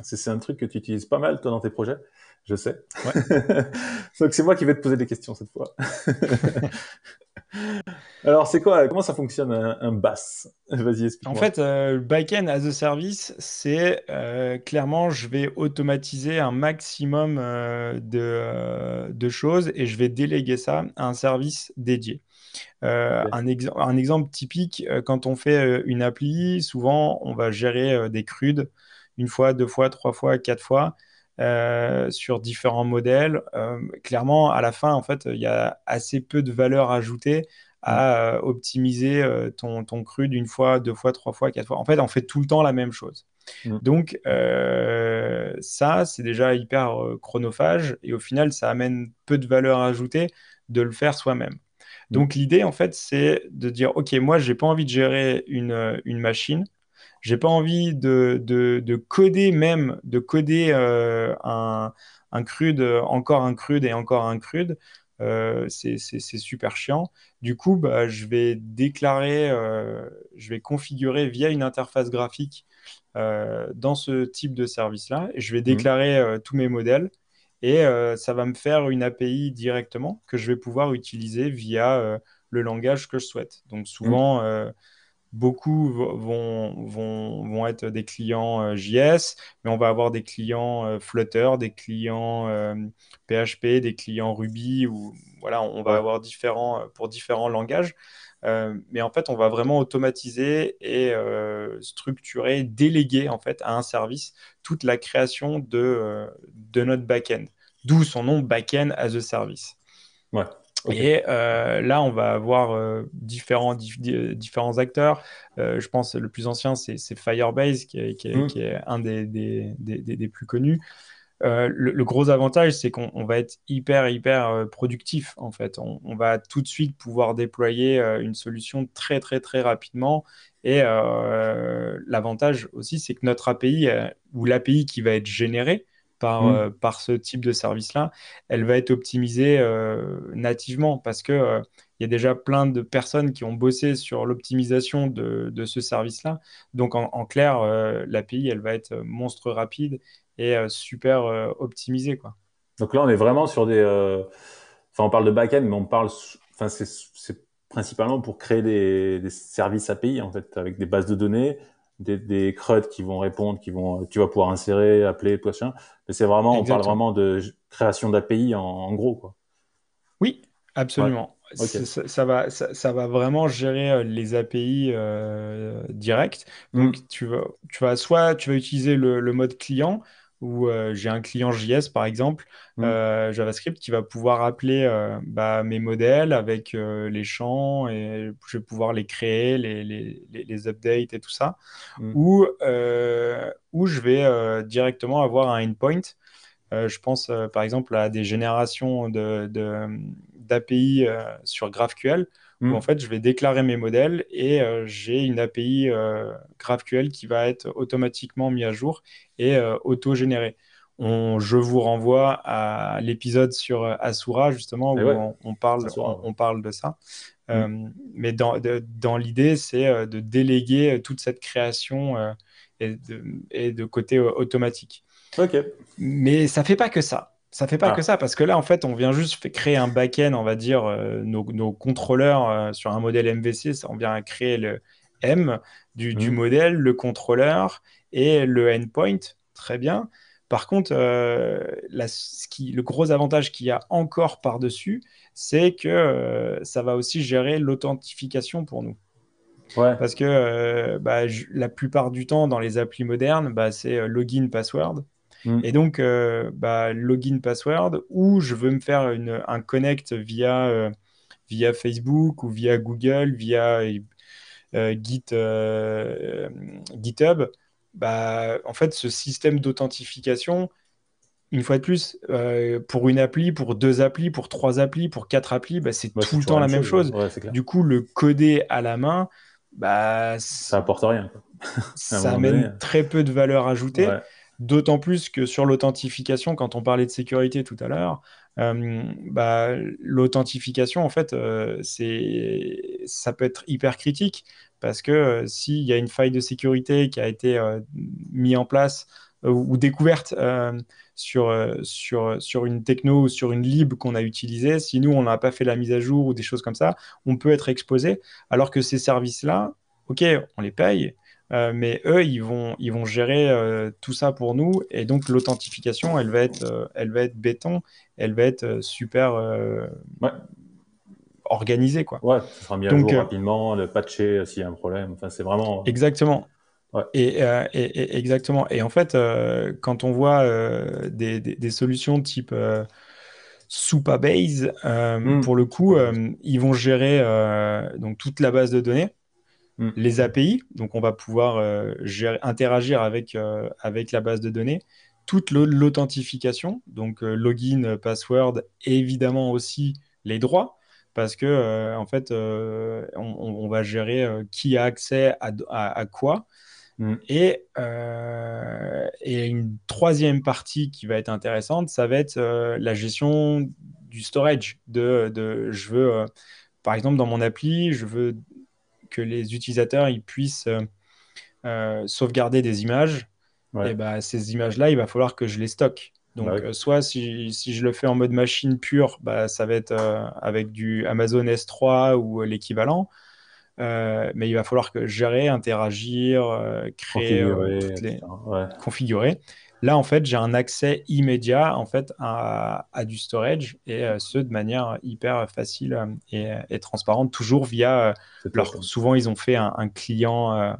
C'est un truc que tu utilises pas mal, toi, dans tes projets. Je sais. Ouais. Donc c'est moi qui vais te poser des questions cette fois. Alors, c'est quoi Comment ça fonctionne un, BAS Vas-y, explique. En fait, euh, le backend as a service, c'est euh, clairement, je vais automatiser un maximum euh, de, de, choses et je vais déléguer ça à un service dédié. un, un, exemple typique, quand on fait une appli, souvent, on va gérer des crudes une fois, deux fois, trois fois, quatre fois. Euh, sur différents modèles. Euh, clairement, à la fin, en fait, il y a assez peu de valeur ajoutée à euh, optimiser ton, ton cru d'une fois, deux fois, trois fois, quatre fois. En fait, on fait tout le temps la même chose. Mm. Donc, ça, c'est déjà hyper chronophage et au final, ça amène peu de valeur ajoutée de le faire soi-même. Mm. Donc, l'idée, en fait, c'est de dire, OK, moi, j'ai pas envie de gérer une, une machine. J'ai pas envie de, de, coder même, de coder euh, un, un, crude, encore un crude et encore un crude. Euh, c'est super chiant. Du coup, bah, je vais déclarer, euh, je vais configurer via une interface graphique dans ce type de service-là. Je vais mmh. déclarer tous mes modèles et ça va me faire une API directement que je vais pouvoir utiliser via le langage que je souhaite. Donc souvent, mmh. Beaucoup vont, vont, vont, être des clients JS, mais on va avoir des clients Flutter, des clients PHP, des clients Ruby, ou voilà, on va avoir différents pour différents langages. mais en fait, on va vraiment automatiser et structurer, déléguer en fait à un service toute la création de, de notre backend. D'où son nom backend as a service. Ouais. Et euh, là, on va avoir euh, différents, différents acteurs. Euh, je pense que le plus ancien, c'est Firebase, qui est, qui, est, mmh. qui est, un des, des, des, des plus connus. Le, le, gros avantage, c'est qu'on va être hyper, hyper productif, en fait. On, on, va tout de suite pouvoir déployer une solution très, très, très rapidement. Et l'avantage aussi, c'est que notre API, ou l'API qui va être générée, par, mmh. euh, par ce type de service-là, elle va être optimisée euh, nativement parce que euh, il y a déjà plein de personnes qui ont bossé sur l'optimisation de, de, ce service-là. Donc en, clair, l'API, elle va être monstre rapide et super optimisée. Quoi. Donc là, on est vraiment sur des... Enfin, on parle de back-end, mais on parle... Enfin, c'est principalement pour créer des, des, services API, en fait, avec des bases de données, des, des CRUD qui vont répondre, qui vont, tu vas pouvoir insérer, appeler, machin. Mais c'est vraiment, on parle vraiment de création d'API en, gros, quoi. Oui, absolument. Ça, va, ça, va vraiment gérer euh, les API euh, directs. Donc, mm. tu, vas, tu vas soit tu vas utiliser le, le mode client, où euh, j'ai un client JS par exemple, mmh. euh, JavaScript, qui va pouvoir appeler euh, bah, mes modèles avec les champs et je vais pouvoir les créer, les, les, les updates et tout ça. Mmh. Ou, je vais directement avoir un endpoint. je pense par exemple à des générations d'API de, sur GraphQL où hmm. en fait je vais déclarer mes modèles et euh, j'ai une API euh, GraphQL qui va être automatiquement mise à jour et euh, auto-générée. je vous renvoie à l'épisode sur Asura justement où on, parle, on, parle de ça. Hmm. mais dans, dans l'idée, c'est de déléguer toute cette création et de, et, de, côté automatique. Mais ça fait pas que ça. Ça fait pas ah. que ça, parce que là, en fait, on vient juste créer un back-end, on va dire, euh, nos, contrôleurs euh, sur un modèle MVC, on vient créer le M du, mmh. modèle, le contrôleur et le endpoint. Très bien. Par contre, euh, le gros avantage qu'il y a encore par-dessus, c'est que ça va aussi gérer l'authentification pour nous. Parce que bah, la plupart du temps, dans les applis modernes, bah, c'est login, password. Mm. Et donc, euh, bah, login password, ou je veux me faire une, un connect via, euh, via Facebook ou via Google, via euh, Git, GitHub. Bah, en fait, ce système d'authentification, une fois de plus, pour une appli, pour deux applis, pour trois applis, pour quatre applis, bah, c'est tout le temps la même chose. du coup, le coder à la main, bah, ça apporte rien. ça amène très peu de valeur ajoutée. D'autant plus que sur l'authentification, quand on parlait de sécurité tout à l'heure, euh, bah, l'authentification, en fait, euh, ça peut être hyper critique parce que euh, s'il y a une faille de sécurité qui a été mise en place ou découverte sur, sur, sur une techno ou sur une lib qu'on a utilisée, si nous, on n'a pas fait la mise à jour ou des choses comme ça, on peut être exposé. Alors que ces services-là, OK, on les paye, euh, mais eux, ils vont, ils vont gérer euh, tout ça pour nous. Et donc, l'authentification, elle, va être, euh, elle va être béton, elle va être super organisée. Quoi. Ouais, ça sera mis à jour rapidement, le patcher s'il y a un problème. Enfin, c'est vraiment. Exactement. Et, et, exactement. Et en fait, quand on voit des, des, solutions type Supabase, hmm. pour le coup, ils vont gérer donc toute la base de données. Mm. les API, donc on va pouvoir euh, interagir avec, euh, avec la base de données, toute l'authentification, donc euh, login, password, et évidemment aussi les droits, parce que en fait, on, va gérer qui a accès à, quoi. Mm. Et, et, une troisième partie qui va être intéressante, ça va être la gestion du storage. De, de je veux, par exemple, dans mon appli, je veux que les utilisateurs ils puissent euh, euh, sauvegarder des images, et bah, ces images-là, il va falloir que je les stocke. Donc, bah euh, soit si, si, je le fais en mode machine pure, bah, ça va être avec du Amazon S3 ou l'équivalent. mais il va falloir que gérer, interagir, créer, configurer. Là, en fait, j'ai un accès immédiat en fait à, du storage et ce de manière hyper facile et, transparente, toujours via. alors, souvent, ils ont fait un, un client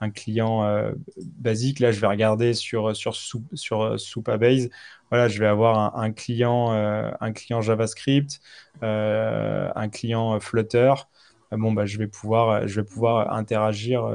un client euh, basique. Là, je vais regarder sur, sur, sur euh, Supabase. Voilà, je vais avoir un, client, euh, un client JavaScript, un client Flutter. bon, bah, je, vais pouvoir, je vais pouvoir interagir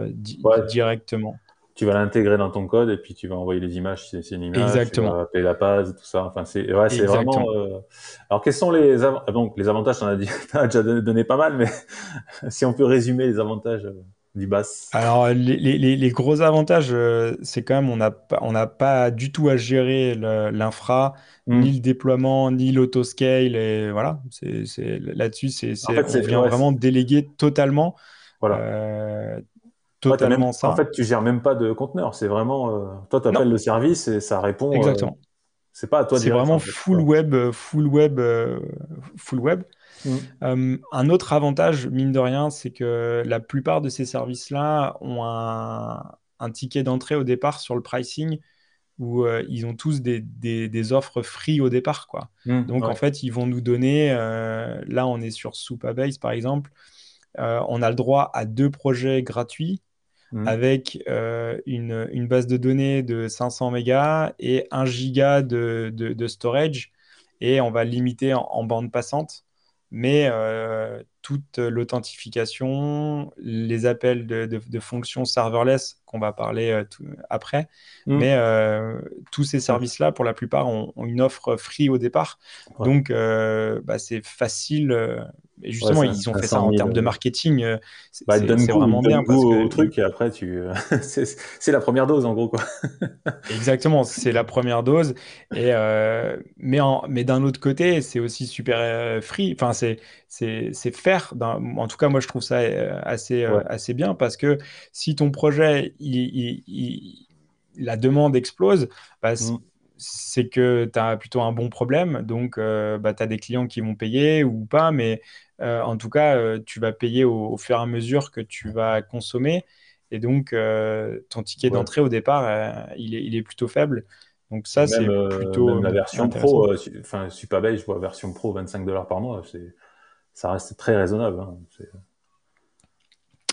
directement. Tu vas l'intégrer dans ton code et puis tu vas envoyer les images c'est une image. Exactement. Tu vas appeler la base, tout ça. Enfin, c'est ouais, vraiment. Alors, quels sont les, donc, les avantages Tu en as, dit... as déjà donné pas mal, mais si on peut résumer les avantages du Alors, les, gros avantages, euh, c'est quand même, on n'a on pas du tout à gérer l'infra, hmm. ni le déploiement, ni l'autoscale. Et voilà, c'est, là-dessus, c'est, en fait, on vient vraiment déléguer totalement. Voilà. Euh, ça. En fait, tu gères même pas de conteneur. C'est vraiment, euh, toi, tu appelles le service et ça répond. Exactement. c'est pas à toi C'est vraiment full web, full web, full web. Mm. Euh, un autre avantage, mine de rien, c'est que la plupart de ces services-là ont un, ticket d'entrée au départ sur le pricing où euh, ils ont tous des, offres free au départ. Quoi. Mm, Donc en fait, ils vont nous donner, euh, là on est sur Supabase par exemple, on a le droit à deux projets gratuits mm. avec une, base de données de 500 mégas et 1 giga de, storage et on va limiter en bande passante mais euh, toute l'authentification, les appels de, fonctions serverless qu'on va parler euh, après, mmh. mais euh, tous ces services-là, pour la plupart, ont, une offre free au départ. Donc, bah, c'est facile et justement, ils ont fait ça en termes de marketing. Euh, bah, c'est vraiment bien. Parce que... au truc et après, tu... c'est la première dose en gros. Quoi. Exactement, c'est la première dose. Et, euh, mais mais d'un autre côté, c'est aussi super euh, free. Enfin, c'est faire. En tout cas, moi, je trouve ça assez, assez bien parce que si ton projet, il, la demande explose, bah, c'est que tu as plutôt un bon problème. Donc, euh, bah, tu as des clients qui vont payer ou pas, mais euh, en tout cas, euh, tu vas payer au, fur et à mesure que tu vas consommer. Et donc, ton ticket d'entrée au départ, il est, plutôt faible. Donc, ça, c'est plutôt. la version pro, enfin, Supabase, je vois version pro 25 dollars par mois, ça reste très raisonnable. Hein,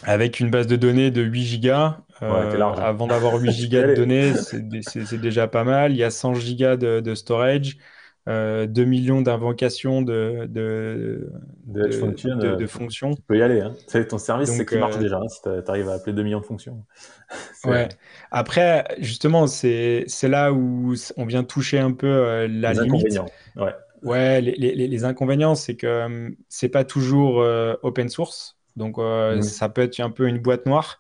avec une base de données de 8 gigas, euh, hein. avant d'avoir 8 gigas de données, c'est déjà pas mal. Il y a 100 gigas de, storage, 2 euh, millions d'invocations de, de, de, fonctions. Tu peux y aller. Hein. Ton service, c'est qui marche euh, déjà, hein, si tu arrives à appeler 2 millions de fonctions. ouais. Après, justement, c'est là où on vient toucher un peu la les limite. Inconvénients. Ouais. Ouais, les, les, les inconvénients, c'est que c'est pas toujours open source. Donc, mmh. ça peut être un peu une boîte noire.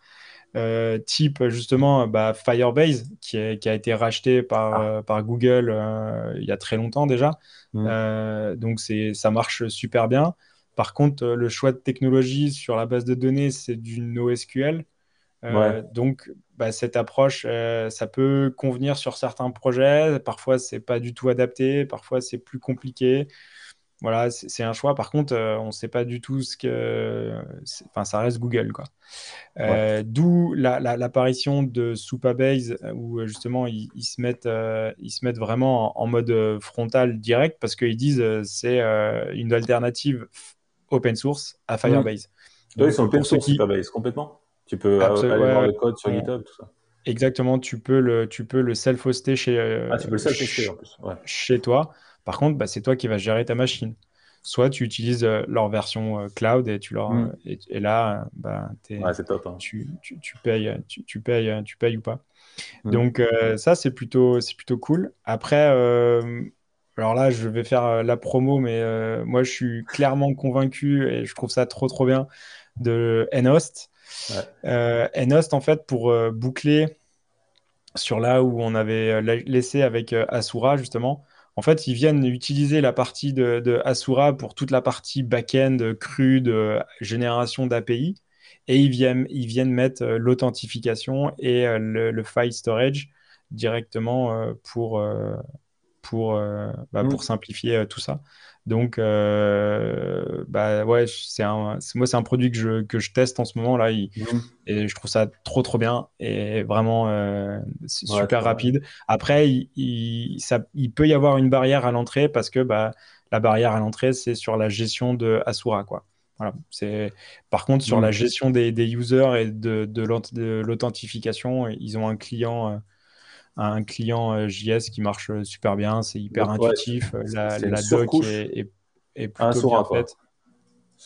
Euh, type justement bah, Firebase qui, qui, a été racheté par, ah. euh, par Google euh, il y a très longtemps déjà. Mm. donc ça marche super bien. Par contre, le choix de technologie sur la base de données, c'est du NoSQL. Donc, bah, cette approche, ça peut convenir sur certains projets. Parfois, c'est pas du tout adapté. Parfois, c'est plus compliqué. Voilà, c'est un choix. Par contre, euh, on ne sait pas du tout ce que. Enfin, ça reste Google, quoi. Euh, d'où l'apparition de Supabase, euh, où justement ils, se mettent, ils se mettent vraiment en, mode frontal direct parce qu'ils disent c'est une alternative open source à Firebase. ils sont open source Supabase complètement. Tu peux aller voir le code sur GitHub, tout ça. Exactement, tu peux le, tu peux le self-hoster ah, self chez toi. Par contre, bah, c'est toi qui vas gérer ta machine. Soit tu utilises euh, leur version euh, cloud et tu leur mm. et, là, bah, top, hein. tu, tu, payes, tu, payes, tu payes ou pas. Mm. Donc euh, ça, c'est plutôt, c'est plutôt cool. Après, alors là, je vais faire la promo, mais moi, je suis clairement convaincu et je trouve ça trop, trop bien de Nhost. Nhost, en fait, pour boucler sur là où on avait laissé avec Asura, justement, en fait, ils viennent utiliser la partie de, Asura pour toute la partie back-end, crue de génération d'API. Et ils viennent, ils viennent mettre euh, l'authentification et euh, le, file storage directement euh, pour, pour, bah, pour mm. simplifier tout ça. Donc, euh, bah ouais, c'est un, moi, c'est un produit que je, que je teste en ce moment là, mmh. et je trouve ça trop trop bien et vraiment euh, super rapide. Après, il, ça, il peut y avoir une barrière à l'entrée parce que bah, la barrière à l'entrée, c'est sur la gestion de Asura, quoi. Voilà, c'est... Par contre, sur la gestion des, des users et de, de l'authentification, ils ont un client, euh, un client euh, JS qui marche super bien, c'est hyper intuitif, la, la doc est, est, plutôt bien faite.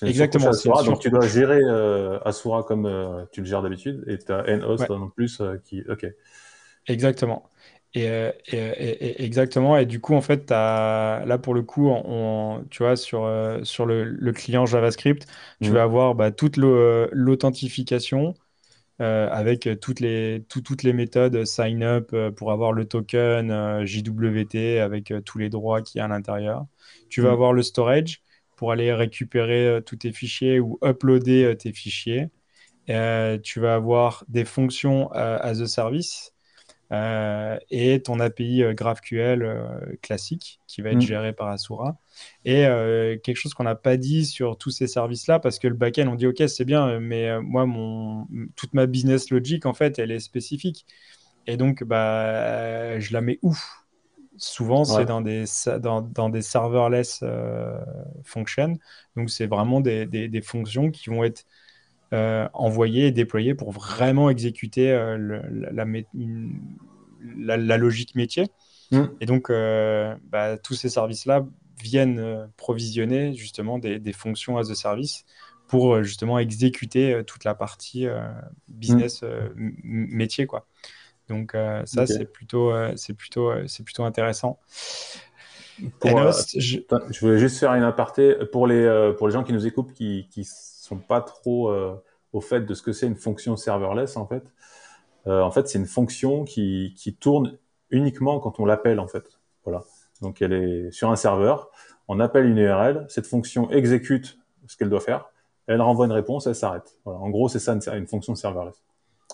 Exactement. Asura, donc tu dois gérer euh, Asura comme euh, tu le gères d'habitude et tu as nhost en plus qui. Ok. Exactement. Et, et, exactement. Et du coup, en fait, as, là, pour le coup, on, tu vois, sur, sur le, le client JavaScript, tu mmh. vas avoir bah, toute l'authentification euh, avec toutes les, toutes les méthodes sign up euh, pour avoir le token euh, JWT avec tous les droits qu'il y a à l'intérieur. Tu vas mm. avoir le storage pour aller récupérer tous tes fichiers ou uploader tes fichiers. tu vas avoir des fonctions as a service euh, et ton API euh, GraphQL euh, classique qui va être mm. géré par Asura. Et quelque chose qu'on n'a pas dit sur tous ces services-là, parce que le backend, on dit OK, c'est bien, mais moi, mon, toute ma business logic, en fait, elle est spécifique. Et donc, bah, je la mets où? Souvent, c'est dans des, dans, dans des serverless functions. Donc, c'est vraiment des, des, des, fonctions qui vont être envoyées et déployées pour vraiment exécuter la, la, la, logique métier. Mm. Et donc, euh, bah, tous ces services-là viennent euh, provisionner justement des, fonctions as a service pour euh, justement exécuter toute la partie business mm. métier quoi. Donc ça c'est plutôt c'est plutôt c'est plutôt intéressant. je... voulais juste faire une aparté pour les pour les gens qui nous écoutent qui qui sont pas trop au fait de ce que c'est une fonction serverless en fait. Euh, en fait, c'est une fonction qui, qui tourne uniquement quand on l'appelle, en fait. Voilà. Donc, elle est sur un serveur. On appelle une URL. Cette fonction exécute ce qu'elle doit faire. Elle renvoie une réponse. Elle s'arrête. Voilà. En gros, c'est ça une, une fonction serverless.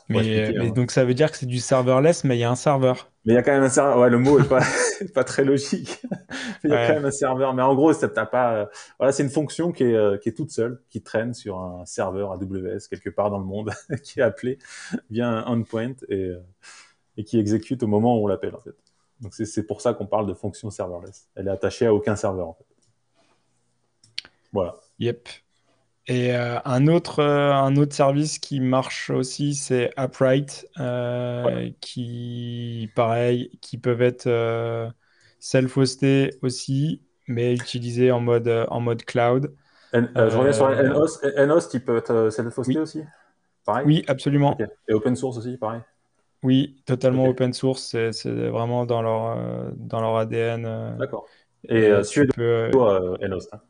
Mais, hein. donc ça veut dire que c'est du serverless, mais il y a un serveur. Mais il y a quand même un serveur. Ouais, le mot est pas, pas très logique. il y a quand même un serveur. Mais en gros, t'as pas. Euh, voilà, c'est une fonction qui est, euh, qui est toute seule, qui traîne sur un serveur AWS quelque part dans le monde, qui est appelé via un endpoint et, euh, et qui exécute au moment où on l'appelle en fait. Donc c'est pour ça qu'on parle de fonction serverless. Elle est attachée à aucun serveur en fait. Voilà. Yep. Et euh, un, autre, euh, un autre service qui marche aussi, c'est Upright, euh, qui, pareil, qui peuvent être self-hostés aussi, mais utilisés en mode, en mode cloud. je reviens sur NHOST. NHOST, ils peuvent être self-hostés aussi? Pareil? Oui, absolument. Et open source aussi, pareil? Oui, totalement open source. C'est vraiment dans leur, dans leur ADN. D'accord. Et tu peux, NHOST. Hein.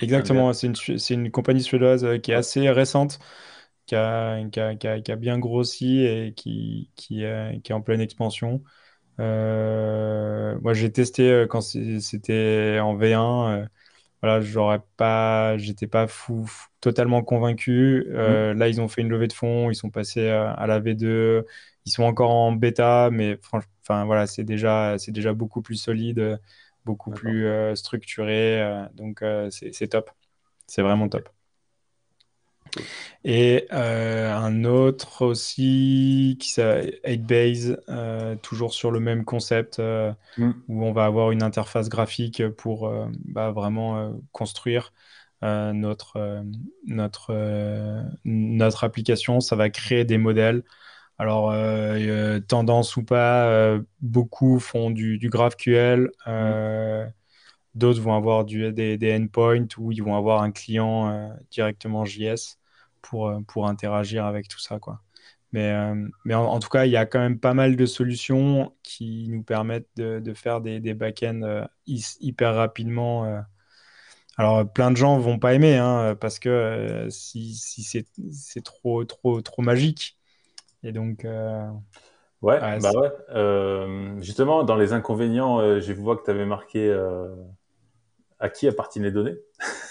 Exactement, c'est une, une, compagnie suédoise euh, qui est assez récente, qui a, qui a, qui a, bien grossi et qui, qui, est, en pleine expansion. Euh, moi, j'ai testé euh, quand c'était en V1. voilà, j'aurais pas, j'étais pas fou, totalement convaincu. Mmh. Là, ils ont fait une levée de fonds, ils sont passés à la V2. Ils sont encore en bêta, mais enfin voilà, c'est déjà, c'est déjà beaucoup plus solide beaucoup plus euh, structuré. Euh, donc, euh, c'est top. C'est vraiment top. Et un autre aussi qui s'appelle 8base, toujours sur le même concept, mm. où on va avoir une interface graphique pour bah, vraiment construire notre, notre, notre application. Ça va créer des modèles alors, euh, euh, tendance ou pas, euh, beaucoup font du, GraphQL. Mmh. D'autres vont avoir du, des, endpoints où ils vont avoir un client directement JS pour, pour interagir avec tout ça. Quoi. Mais, mais en, tout cas, il y a quand même pas mal de solutions qui nous permettent de, faire des, des back-ends hyper rapidement. Alors, plein de gens vont pas aimer hein, parce que si, si c'est trop, trop, trop magique. Et donc. Euh, ouais, bah ouais. Euh, justement, dans les inconvénients, euh, je vois que tu avais marqué à qui appartiennent les données.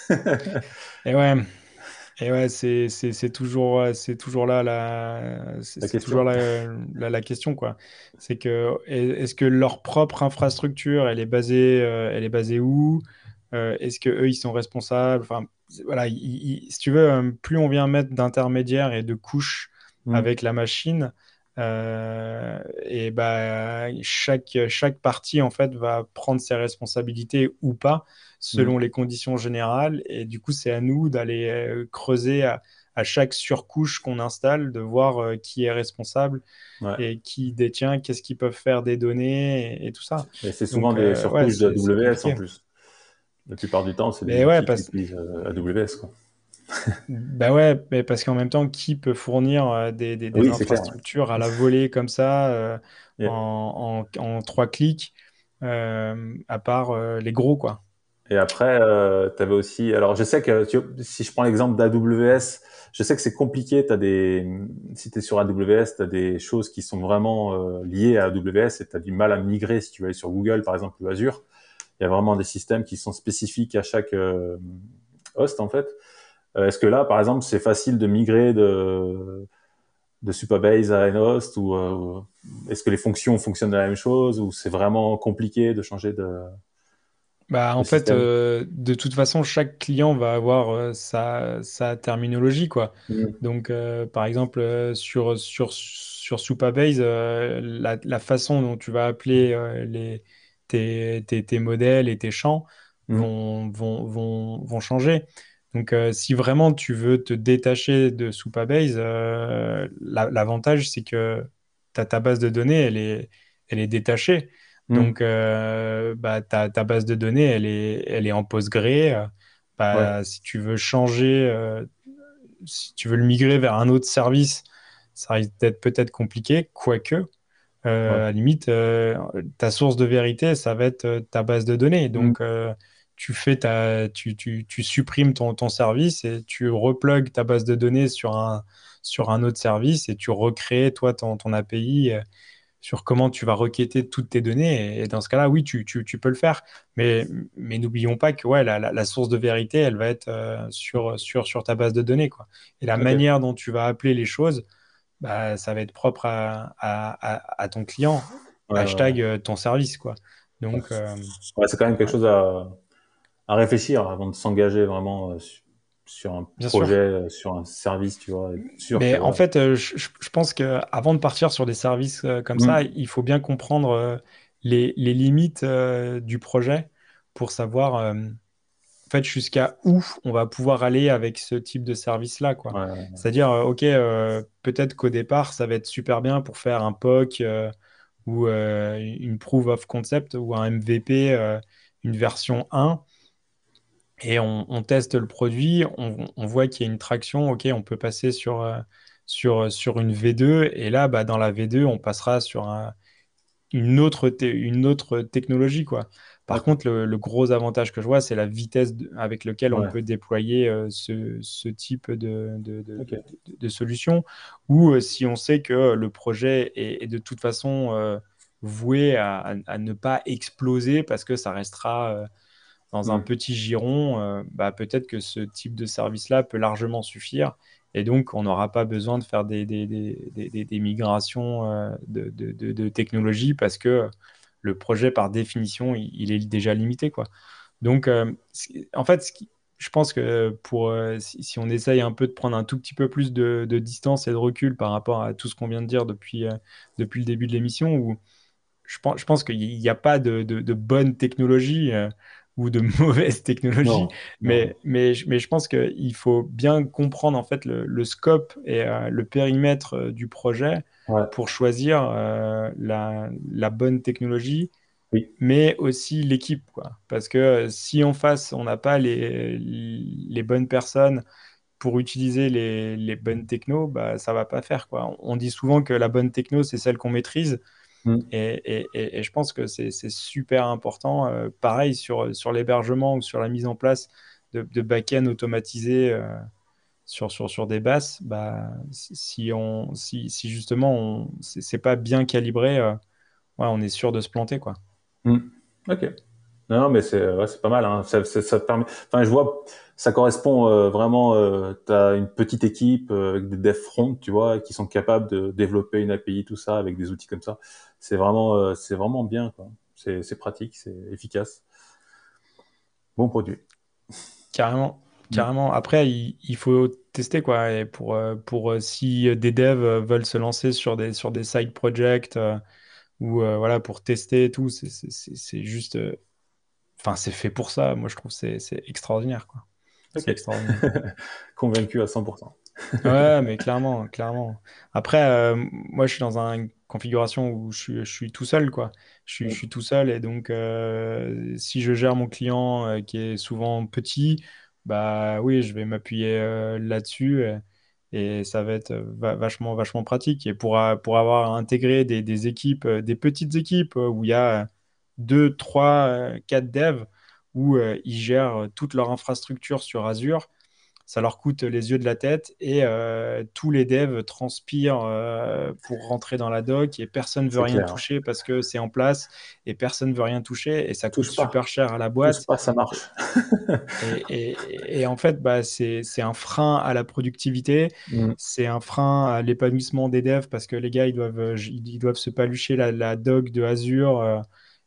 Et ouais. Et ouais, c'est, c'est, toujours, c'est toujours là la, c'est, toujours la, la, question quoi. C'est que est-ce que leur propre infrastructure, elle est basée, elle est basée où? Est-ce que eux ils sont responsables? Enfin, voilà, si tu veux, plus on vient mettre d'intermédiaires et de couches mmh. avec la machine, et bah, chaque, chaque partie en fait va prendre ses responsabilités ou pas selon mmh. les conditions générales. Et du coup, c'est à nous d'aller creuser à, à chaque surcouche qu'on installe, de voir euh, qui est responsable et qui détient, qu'est-ce qu'ils peuvent faire des données et, tout ça. Et c'est souvent des euh, surcouches de AWS en plus. La plupart du temps, c'est des ouais, parce... euh, AWS. Quoi. bah ouais, mais parce qu'en même temps, qui peut fournir des, des, infrastructures à la volée comme ça en, en, en, trois clics, à part les gros, quoi. Et après, euh, tu avais aussi. Alors, je sais que tu, si je prends l'exemple d'AWS, je sais que c'est compliqué. As des, si tu es sur AWS, tu as des choses qui sont vraiment euh, liées à AWS et tu as du mal à migrer si tu veux aller sur Google, par exemple, ou Azure. Il y a vraiment des systèmes qui sont spécifiques à chaque euh, host, en fait. Euh, est-ce que là, par exemple, c'est facile de migrer de, de Supabase à un host ou est-ce que les fonctions fonctionnent de la même chose ou c'est vraiment compliqué de changer de bah, en fait, euh, de toute façon, chaque client va avoir euh, sa, sa, terminologie, quoi. Mmh. Donc, euh, par exemple, sur, sur, sur Supabase, la, la, façon dont tu vas appeler les, tes, tes, tes, modèles et tes champs mmh. vont, vont, vont, vont, changer. Donc, si vraiment tu veux te détacher de Supabase, l'avantage, c'est que ta, ta base de données, elle est, elle est détachée. Mm. Donc, euh, bah, ta, ta, base de données, elle est, elle est en Postgre. Bah, Si tu veux changer, euh, si tu veux le migrer vers un autre service, ça risque d'être peut-être compliqué, quoique. Euh, À la limite, euh, ta source de vérité, ça va être ta base de données. Donc, mm. Tu, fais ta, tu, tu, tu supprimes ton, ton, service et tu replugues ta base de données sur un, sur un autre service et tu recrées, toi, ton, ton API sur comment tu vas requêter toutes tes données. Et dans ce cas-là, oui, tu, peux le faire. Mais, mais n'oublions pas que ouais, la, source de vérité, elle va être euh, sur, sur, sur ta base de données. Quoi. Et la manière dont tu vas appeler les choses, bah, ça va être propre à, ton client. hashtag euh, ton service. Quoi. Donc, euh, c'est quand même quelque chose à, à réfléchir avant de s'engager vraiment sur un projet, euh, sur un service, tu vois. Mais en fait, euh, je, pense qu'avant de partir sur des services euh, comme ça, mm. il faut bien comprendre les, les limites du projet pour savoir en fait jusqu'à où on va pouvoir aller avec ce type de service-là. quoi. C'est-à-dire, OK, peut-être qu'au départ, ça va être super bien pour faire un POC ou une proof of concept ou un MVP, une version 1 et on, teste le produit, on, voit qu'il y a une traction, ok, on peut passer sur, euh, sur, sur une V2, et là, bah, dans la V2, on passera sur une, autre une autre technologie. Quoi. Par contre, le, gros avantage que je vois, c'est la vitesse avec laquelle on peut déployer euh, ce, ce, type de, de, de, solution, ou euh, si on sait que le projet est, de toute façon voué à, à, ne pas exploser parce que ça restera dans un mm. petit giron, euh, bah, peut-être que ce type de service-là peut largement suffire. Et donc, on n'aura pas besoin de faire des, des, des, des migrations euh, de, de, de, technologie parce que le projet, par définition, il, est déjà limité. Quoi. Donc, euh, en fait, je pense que pour, si, on essaye un peu de prendre un tout petit peu plus de, distance et de recul par rapport à tout ce qu'on vient de dire depuis, depuis le début de l'émission, où je pense, je pense qu'il n'y a pas de, bonne technologie ou de mauvaises technologies. mais, Mais, mais je pense qu'il faut bien comprendre en fait le, scope et euh, le périmètre euh, du projet pour choisir euh, la, la, bonne technologie, oui. mais aussi l'équipe. Parce que si en face, on n'a pas les, les bonnes personnes pour utiliser les, les bonnes technos, bah, ça va pas faire. Quoi. On dit souvent que la bonne techno, c'est celle qu'on maîtrise. Mm. Et, et, et, je pense que c'est super important. Euh, pareil sur, sur l'hébergement ou sur la mise en place de, de back-end automatisé euh, sur, sur, sur des basses, bah, si, on, si, si justement c'est pas bien calibré, euh, ouais, on est sûr de se planter. Quoi. Mm. Ok. Non, mais c'est ouais, pas mal. Hein. Ça, ça, permet... Enfin, je vois, ça correspond euh, vraiment. Euh, tu as une petite équipe euh, avec des dev front, tu vois, qui sont capables de développer une API, tout ça, avec des outils comme ça. C'est vraiment, c'est vraiment bien. C'est pratique, c'est efficace. bon produit. Carrément. Carrément. Après, il, faut tester quoi. Et pour, euh, pour euh, si des devs veulent se lancer sur des, sur des side projects euh, ou voilà pour tester et tout, c'est juste. Enfin, c'est fait pour ça. Moi, je trouve que c'est extraordinaire quoi. C'est extraordinaire. Convaincu à 100%. ouais, mais clairement, clairement. Après, moi, je suis dans une configuration où je suis, je suis tout seul, quoi. Je suis, je suis tout seul et donc, si je gère mon client qui est souvent petit, bah oui, je vais m'appuyer euh, là-dessus euh, et, ça va être euh, vachement, vachement pratique. Et pour, pour avoir intégré des, des équipes, des petites équipes où il y a 2, 3, 4 devs, où ils gèrent toute leur infrastructure sur Azure, ça leur coûte les yeux de la tête et euh, tous les devs transpirent euh, pour rentrer dans la doc et personne ne veut rien toucher parce que c'est en place et personne ne veut rien toucher et ça coûte super cher à la boîte. pas, ça marche. et, en fait, bah, c'est un frein à la productivité, mm. c'est un frein à l'épanouissement des devs parce que les gars, ils doivent, ils doivent se palucher la, la doc de Azure.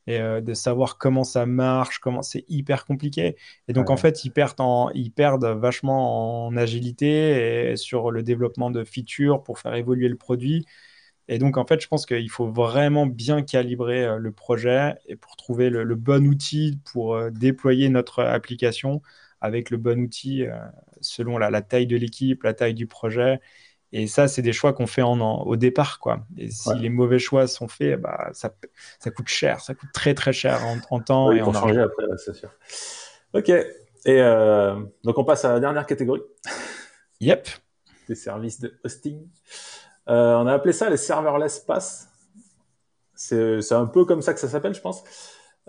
Et euh, de savoir comment ça marche, comment c'est hyper compliqué. Et donc, en fait, ils perdent, en, ils perdent vachement en agilité et sur le développement de features pour faire évoluer le produit. Et donc, en fait, je pense qu'il faut vraiment bien calibrer euh, le projet et pour trouver le, bon outil pour euh, déployer notre application avec le bon outil selon la taille de l'équipe, la taille du projet et ça, c'est des choix qu'on fait en, au départ, quoi. Et si les mauvais choix sont faits, bah, ça, ça coûte cher, ça coûte très très cher en, temps et en argent. changer après, c'est sûr. Ok. Et euh, donc on passe à la dernière catégorie. Yep. Des services de hosting. Euh, on a appelé ça les serverless pass. C'est un peu comme ça que ça s'appelle, je pense.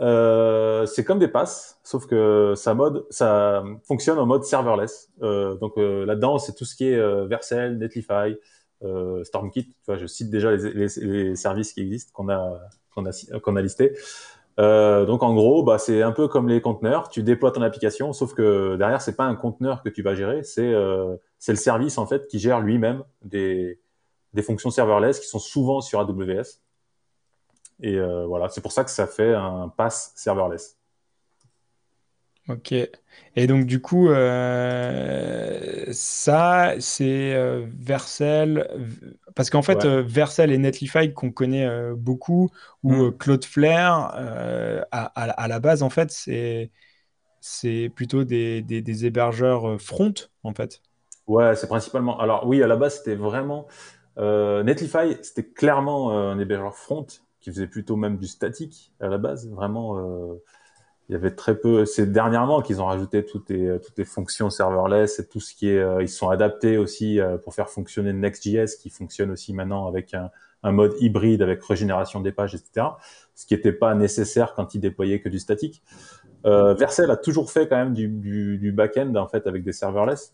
Euh, c'est comme des passes, sauf que ça mode, ça fonctionne en mode serverless. Euh, donc euh, là-dedans, c'est tout ce qui est euh, Vercel, Netlify, euh, StormKit. Tu vois, je cite déjà les, les, les services qui existent qu'on a qu'on a qu'on a listé. donc en gros, bah, c'est un peu comme les conteneurs. Tu déploies ton application, sauf que derrière, c'est pas un conteneur que tu vas gérer, c'est c'est le service en fait qui gère lui-même des des fonctions serverless qui sont souvent sur AWS. Et euh, voilà, c'est pour ça que ça fait un pass serverless. Ok. Et donc, du coup, euh, ça, c'est euh, Vercel. Parce qu'en fait, Vercel et Netlify, qu'on connaît beaucoup, ou mm. Cloudflare, à, la base, en fait, c'est, c'est plutôt des, des, hébergeurs front, en fait. Ouais, c'est principalement. Alors, oui, à la base, c'était vraiment. Netlify, c'était clairement un hébergeur front qui faisait plutôt même du statique à la base. Vraiment, euh, il y avait très peu. C'est dernièrement qu'ils ont rajouté toutes les, toutes les fonctions serverless et tout ce qui est. Euh, ils sont adaptés aussi euh, pour faire fonctionner Next.js, qui fonctionne aussi maintenant avec un, un, mode hybride avec régénération des pages, etc. Ce qui n'était pas nécessaire quand ils déployaient que du statique. Euh, Vercel a toujours fait quand même du, du, du back-end en fait avec des serverless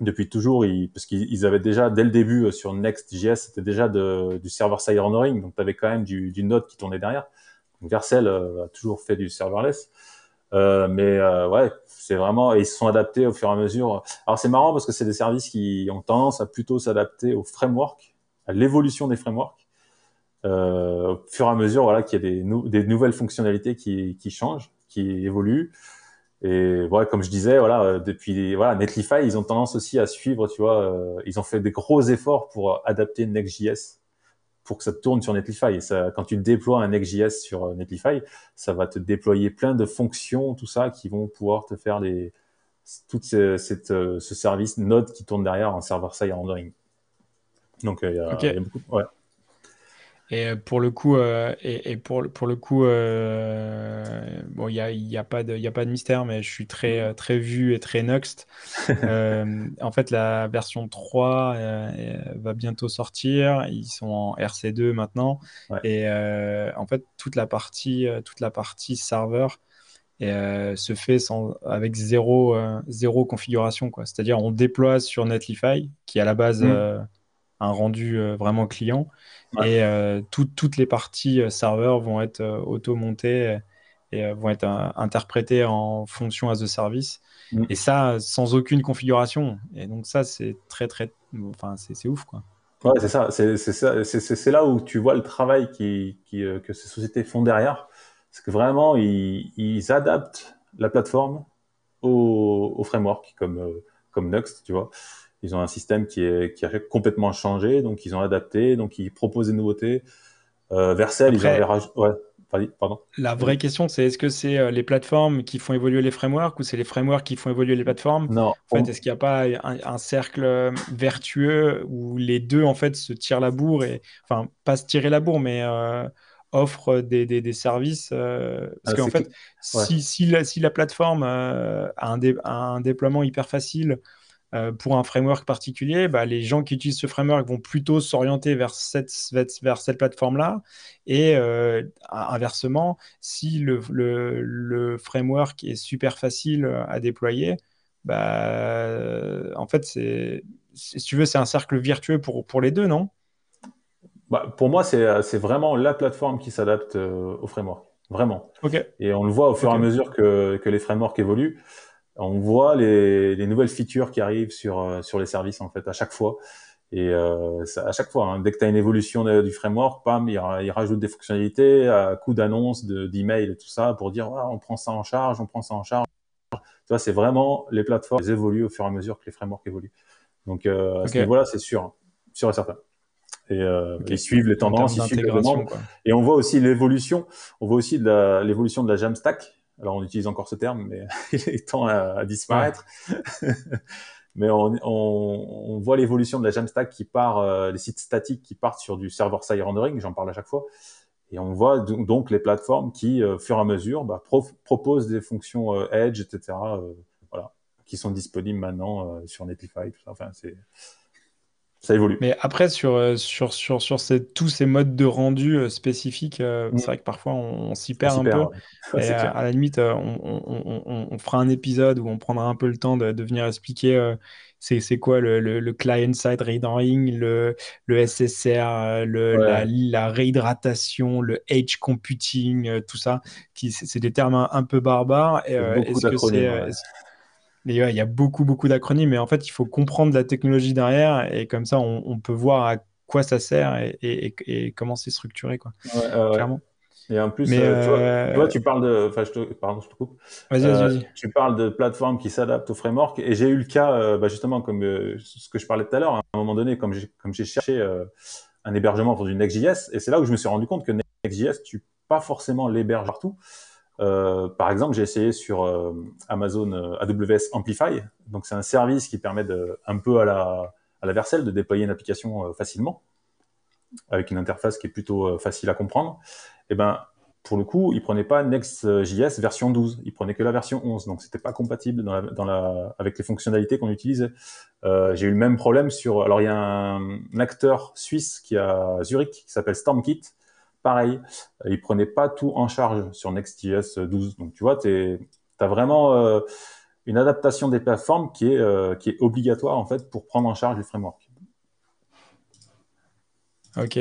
depuis toujours, parce qu'ils avaient déjà, dès le début euh, sur Next.js, c'était déjà du server-side rendering, donc tu avais quand même du, du, Node qui tournait derrière. Donc Vercel euh, a toujours fait du serverless. Euh, mais euh, ouais, c'est vraiment, ils se sont adaptés au fur et à mesure. Alors c'est marrant parce que c'est des services qui ont tendance à plutôt s'adapter au framework, à l'évolution des frameworks, euh, au fur et à mesure voilà, qu'il y a des, des nouvelles fonctionnalités qui, qui changent, qui évoluent. Et voilà, comme je disais, voilà, euh, depuis voilà, Netlify, ils ont tendance aussi à suivre, tu vois, euh, ils ont fait des gros efforts pour adapter Next.js pour que ça tourne sur Netlify. Et ça, quand tu déploies un Next.js sur euh, Netlify, ça va te déployer plein de fonctions, tout ça, qui vont pouvoir te faire les tout ce, cette, ce service Node qui tourne derrière en server-side rendering. Donc, il y, a, il y a beaucoup. Ouais. Et euh, pour le coup, euh, et, et, pour, pour le coup, euh, bon, il n'y a, y a, pas de, y a pas de mystère, mais je suis très, très vu et très next. en fait, la version 3 va bientôt sortir. Ils sont en RC2 maintenant. Et en fait, toute la partie, toute la partie serveur se fait sans, avec zéro, zéro configuration. C'est-à-dire, on déploie sur Netlify, qui est à la base mmh. un rendu vraiment client. Et euh, toutes les parties euh, serveurs vont être euh, auto-montées et vont être interprétées en fonction as a service. Mm. Et ça, sans aucune configuration. Et donc ça, c'est très, très... Enfin, c'est ouf, quoi. Ouais, c'est ça. C'est là où tu vois le travail qui, qui, que ces sociétés font derrière. C'est que vraiment, ils, ils adaptent la plateforme au, au framework comme, comme Next, tu vois. Ils ont un système qui, est, qui a complètement changé, donc ils ont adapté, donc ils proposent des nouveautés. Euh, Vercel, ils ont. Ouais. Pardon. La vraie question, c'est est-ce que c'est euh, les plateformes qui font évoluer les frameworks ou c'est les frameworks qui font évoluer les plateformes? Non. En fait, est-ce qu'il n'y a pas un, cercle euh, vertueux où les deux en fait se tirent la bourre et enfin pas se tirer la bourre, mais euh, offrent des, des, des services Parce ah, qu'en fait, si, si, la, si, la, plateforme a un, a, un, déploiement hyper facile euh, pour un framework particulier, bah, les gens qui utilisent ce framework vont plutôt s'orienter vers cette, vers cette plateforme-là. Et euh, inversement, si le, le, framework est super facile à déployer, bah, en fait, c'est, si tu veux, c'est un cercle virtueux pour, pour les deux, non? Bah, Pour moi, c'est, c'est vraiment la plateforme qui s'adapte euh, au framework. Vraiment. Okay. Et on le voit au fur et à mesure que, que les frameworks évoluent on voit les, les, nouvelles features qui arrivent sur euh, sur les services en fait à chaque fois. Et euh, à chaque fois, hein, dès que tu as une évolution du framework, pam, il, il rajoute des fonctionnalités à coup d'annonce, d'email et tout ça pour dire on prend ça en charge, on prend ça en charge. Tu vois, c'est vraiment les plateformes elles évoluent au fur et à mesure que les frameworks évoluent. Donc euh, à ce niveau-là, c'est sûr, hein, sûr et certain. Et euh, ils suivent les tendances, ils suivent les Et on voit aussi l'évolution. On voit aussi l'évolution de la Jamstack alors on utilise encore ce terme, mais il est temps à, disparaître. mais on, on, on voit l'évolution de la Jamstack qui part, euh, les sites statiques qui partent sur du server-side rendering, j'en parle à chaque fois. Et on voit donc les plateformes qui, euh, fur et à mesure, bah, proposent des fonctions euh, Edge, etc., euh, voilà, qui sont disponibles maintenant sur Netlify. Tout ça. Enfin, c'est ça évolue. Mais après, sur, euh, sur, sur, sur ces, tous ces modes de rendu euh, spécifiques, euh, mm. c'est vrai que parfois on, s'y perd un peu. et à, la limite, on, on, on, fera un épisode où on prendra un peu le temps de, de venir expliquer c'est quoi le, le, client-side rendering, le, le SSR, le, la, la, réhydratation, le edge computing, tout ça. C'est des termes un, peu barbares. Est-ce que c'est il y a beaucoup, beaucoup d'acronymes, mais en fait, il faut comprendre la technologie derrière et comme ça, on, peut voir à quoi ça sert et, et, comment c'est structuré, quoi. Clairement. Et en plus, euh, tu, vois, euh, tu, parles de, enfin, je te, pardon, je te coupe. Vas-y, vas-y, euh, vas-y. Tu parles de plateformes qui s'adaptent au framework, et j'ai eu le cas, bah, justement, comme ce que je parlais tout à l'heure, à un moment donné, comme j'ai, comme j'ai cherché un hébergement pour du Next.js, et c'est là où je me suis rendu compte que Next.js, tu pas forcément l'héberge partout. Euh, par exemple, j'ai essayé sur euh, Amazon euh, AWS Amplify. Donc, c'est un service qui permet de, un peu à la, à la Vercel de déployer une application facilement avec une interface qui est plutôt facile à comprendre. Et eh ben, pour le coup, il prenait pas Next.js version 12, il prenait que la version 11, donc c'était pas compatible dans la, dans la, avec les fonctionnalités qu'on utilisait. Euh, j'ai eu le même problème sur. Alors il y a un, un acteur suisse qui a Zurich qui s'appelle Stormkit, pareil, euh, ils prenaient pas tout en charge sur Next.js 12. Donc tu vois, tu as vraiment euh, une adaptation des plateformes qui est, euh, qui est obligatoire en fait pour prendre en charge les frameworks. Ok.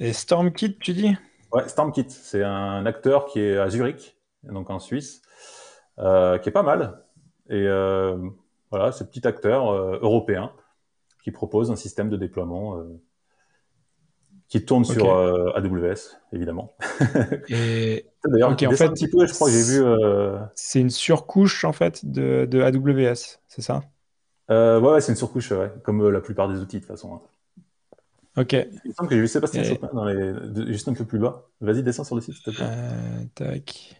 Et StormKit, tu dis? Ouais, StormKit, c'est un acteur qui est à Zurich, donc en Suisse, qui est pas mal. Et voilà, ce petit acteur européen qui propose un système de déploiement qui tourne sur euh, AWS, évidemment. Et d'ailleurs, en fait, un petit peu, je crois que j'ai vu. Euh... C'est une surcouche en fait de, de AWS, c'est ça? Euh, Ouais, ouais c'est une surcouche, ouais, comme euh, la plupart des outils de toute façon. Hein. Ok. Il me semble que j'ai vu Sébastien Et... dans les... juste un peu plus bas. Vas-y, descends sur le site, s'il te plaît. Euh, tac.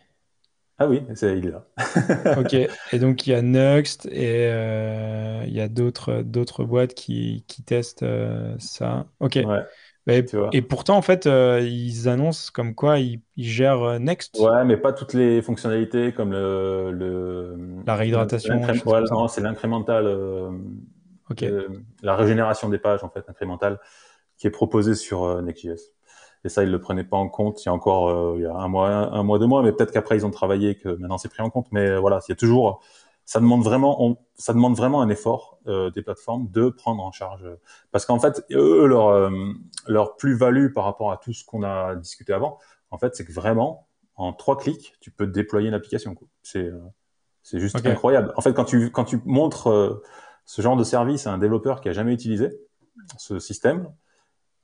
Ah oui, c'est, il est là. ok. Et donc il y a Next et euh, il y a d'autres d'autres boîtes qui, qui testent ça. Ok. Ouais. Et, pourtant, en fait, euh, ils annoncent comme quoi ils, gèrent euh, Next. Ouais, mais pas toutes les fonctionnalités comme le. le la réhydratation. non, c'est l'incrémental. Euh, la régénération des pages, en fait, incrémentale, qui est proposée sur Next.js. Et ça, ils le prenaient pas en compte il y a encore il y a un mois, un, mois, deux mois, mais peut-être qu'après ils ont travaillé que maintenant c'est pris en compte. Mais voilà, il y a toujours ça demande vraiment, ça demande vraiment un effort euh, des plateformes de prendre en charge, parce qu'en fait, eux, leur euh, leur plus-value par rapport à tout ce qu'on a discuté avant, en fait, c'est que vraiment, en trois clics, tu peux déployer une application. C'est euh, c'est juste incroyable. En fait, quand tu quand tu montres ce genre de service à un développeur qui a jamais utilisé ce système,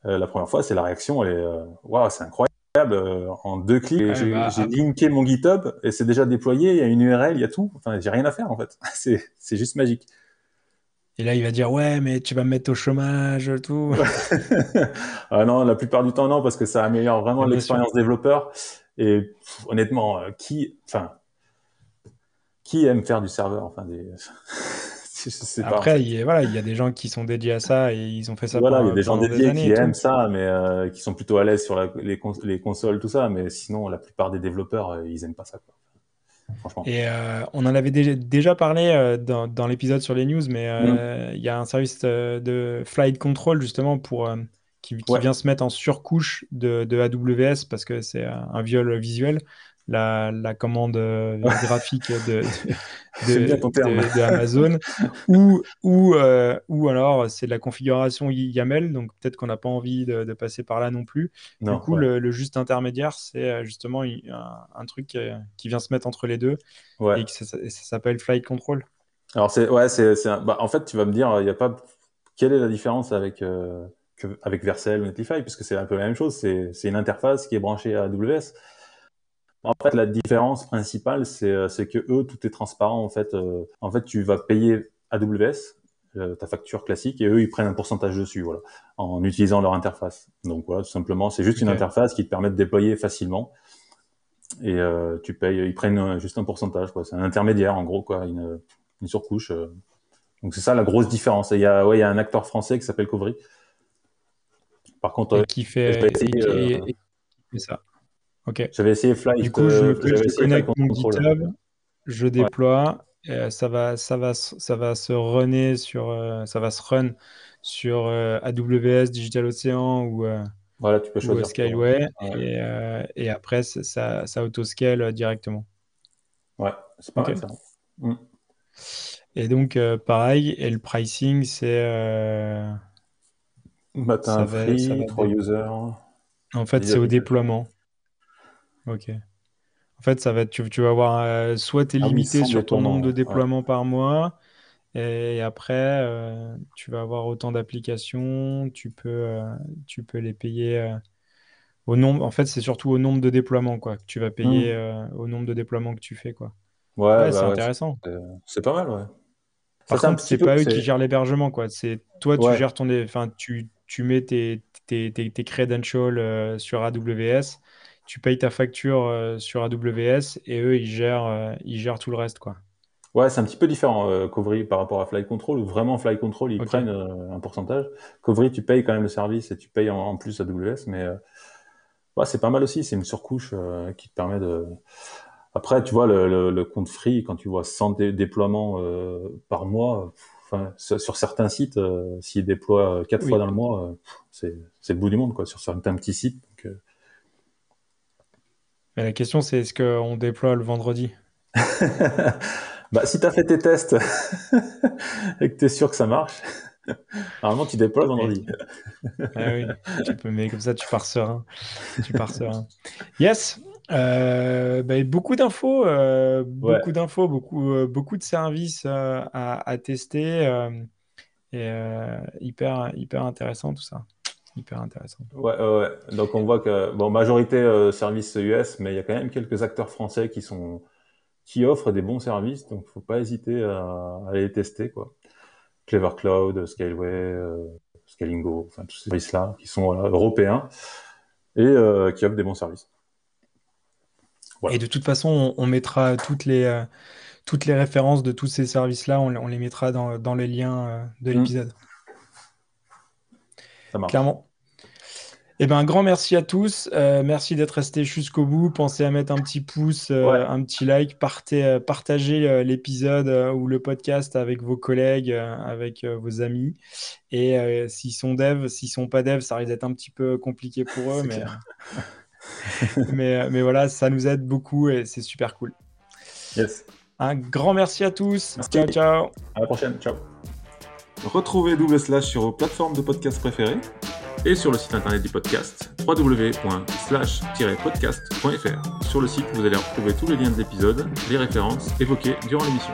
la première fois, c'est la réaction, elle est waouh, c'est incroyable. En deux clics. j'ai bah, linké mon GitHub et c'est déjà déployé. Il y a une URL, il y a tout. Enfin, j'ai rien à faire en fait. c'est juste magique. Et là, il va dire ouais, mais tu vas me mettre au chômage, tout. ah non, la plupart du temps non, parce que ça améliore vraiment l'expérience développeur. Et honnêtement, euh, qui, enfin, qui aime faire du serveur Enfin, des... Après, il y, a, voilà, il y a des gens qui sont dédiés à ça et ils ont fait ça. Voilà, il y a des gens dédiés qui aiment ça, mais euh, qui sont plutôt à l'aise sur les, les, consoles, tout ça. Mais sinon, la plupart des développeurs, euh, ils aiment pas ça. Quoi. Et euh, on en avait déjà, parlé euh, dans, l'épisode sur les news, mais euh, mm. il y a un service de flight control justement pour qui, vient se mettre en surcouche de, de AWS parce que c'est un viol visuel la, la commande euh, graphique de, de, Amazon, ou, ou, euh, ou alors c'est de la configuration YAML, donc peut-être qu'on n'a pas envie de, passer par là non plus. du coup, le, juste intermédiaire, c'est euh, justement un, truc qui, vient se mettre entre les deux et ça, s'appelle Flight Control. Alors, c'est, ouais, c'est, bah, en fait, tu vas me dire, il n'y a pas. Quelle est la différence avec, avec Vercel ou Netlify? Puisque c'est un peu la même chose, c'est une interface qui est branchée à AWS. En fait, la différence principale, c'est euh, que eux, tout est transparent. En fait, euh, en fait, tu vas payer AWS euh, ta facture classique et eux, ils prennent un pourcentage dessus, voilà, en utilisant leur interface. Donc voilà, tout simplement, c'est juste une interface qui te permet de déployer facilement. Et tu payes, ils prennent juste un pourcentage, quoi. C'est un intermédiaire, en gros, quoi, une, une surcouche. Donc c'est ça la grosse différence. il y a, ouais, il y a un acteur français qui s'appelle Covry. Par contre, qui fait, et, ça. J'avais essayé Fly. Du coup, je, je connecte mon GitHub, je déploie, ça va, ça va, ça va se runner sur, euh, ça va se run sur euh, AWS, Digital Ocean ou, euh, voilà, tu peux choisir Skyway, et, et, après ça, ça auto-scale directement. Ouais, c'est pas mal ça. Mm. Et donc pareil, et le pricing c'est. Matin free, 3 users. En fait, c'est au déploiement. Ok. En fait, ça va, tu, tu vas avoir euh, soit tu es ah limité sur ton nombre de déploiements par mois, et après, euh, tu vas avoir autant d'applications, tu peux, euh, tu peux les payer au nombre. En fait, c'est surtout au nombre de déploiements quoi, que tu vas payer hmm. au nombre de déploiements que tu fais. Quoi. Ouais, c'est bah intéressant. c'est pas mal, ouais. Par contre, c'est pas eux qui gèrent l'hébergement, quoi. C'est toi, tu gères ton, enfin, tu, tu mets tes, tes, tes, tes credentials sur AWS tu payes ta facture euh, sur AWS et eux, ils gèrent, euh, ils gèrent tout le reste. Quoi. Ouais, c'est un petit peu différent, euh, par rapport à Fly Control, où vraiment Fly Control, ils prennent euh, un pourcentage. Covry, tu payes quand même le service et tu payes en, plus AWS, mais ouais, c'est pas mal aussi, c'est une surcouche qui te permet de... Après, tu vois, le, le, compte free, quand tu vois 100 déploiements par mois, sur certains sites, s'ils déploient 4 fois dans le mois, c'est le bout du monde, quoi, sur certains petits sites. Mais la question, c'est est-ce qu'on déploie le vendredi? Bah, Si tu as fait tes tests et que tu es sûr que ça marche, normalement, tu déploies le vendredi. ah oui, tu peux, mais comme ça, tu pars serein. Tu pars serein. Yes euh, bah, beaucoup d'infos, euh, beaucoup d'infos, beaucoup, euh, beaucoup de services à, à, tester et hyper, hyper intéressant tout ça hyper intéressant. Ouais, ouais. Donc on voit que bon majorité euh, services US, mais il y a quand même quelques acteurs français qui sont qui offrent des bons services, donc faut pas hésiter à, les tester quoi. Clever Cloud, Scaleway, euh, Scalingo, enfin tous ces services-là qui sont européens et euh, qui offrent des bons services. Et de toute façon, on, mettra toutes les euh, toutes les références de tous ces services-là, on, on, les mettra dans, dans les liens de mmh. L'épisode. Clairement. Eh ben, un grand merci à tous. Euh, merci d'être resté jusqu'au bout. Pensez à mettre un petit pouce, euh, un petit like, partez, euh, partagez l'épisode ou le podcast avec vos collègues, avec vos amis. Et s'ils sont devs, s'ils sont pas devs, ça risque d'être un petit peu compliqué pour eux, mais... mais, mais, voilà, ça nous aide beaucoup et c'est super cool. Yes. Un grand merci à tous. Ciao, ciao. À la prochaine. Ciao. Retrouvez Double Slash sur vos plateformes de podcast préférées et sur le site internet du podcast www.slash-podcast.fr. Sur le site, vous allez retrouver tous les liens de l'épisode, les références évoquées durant l'émission.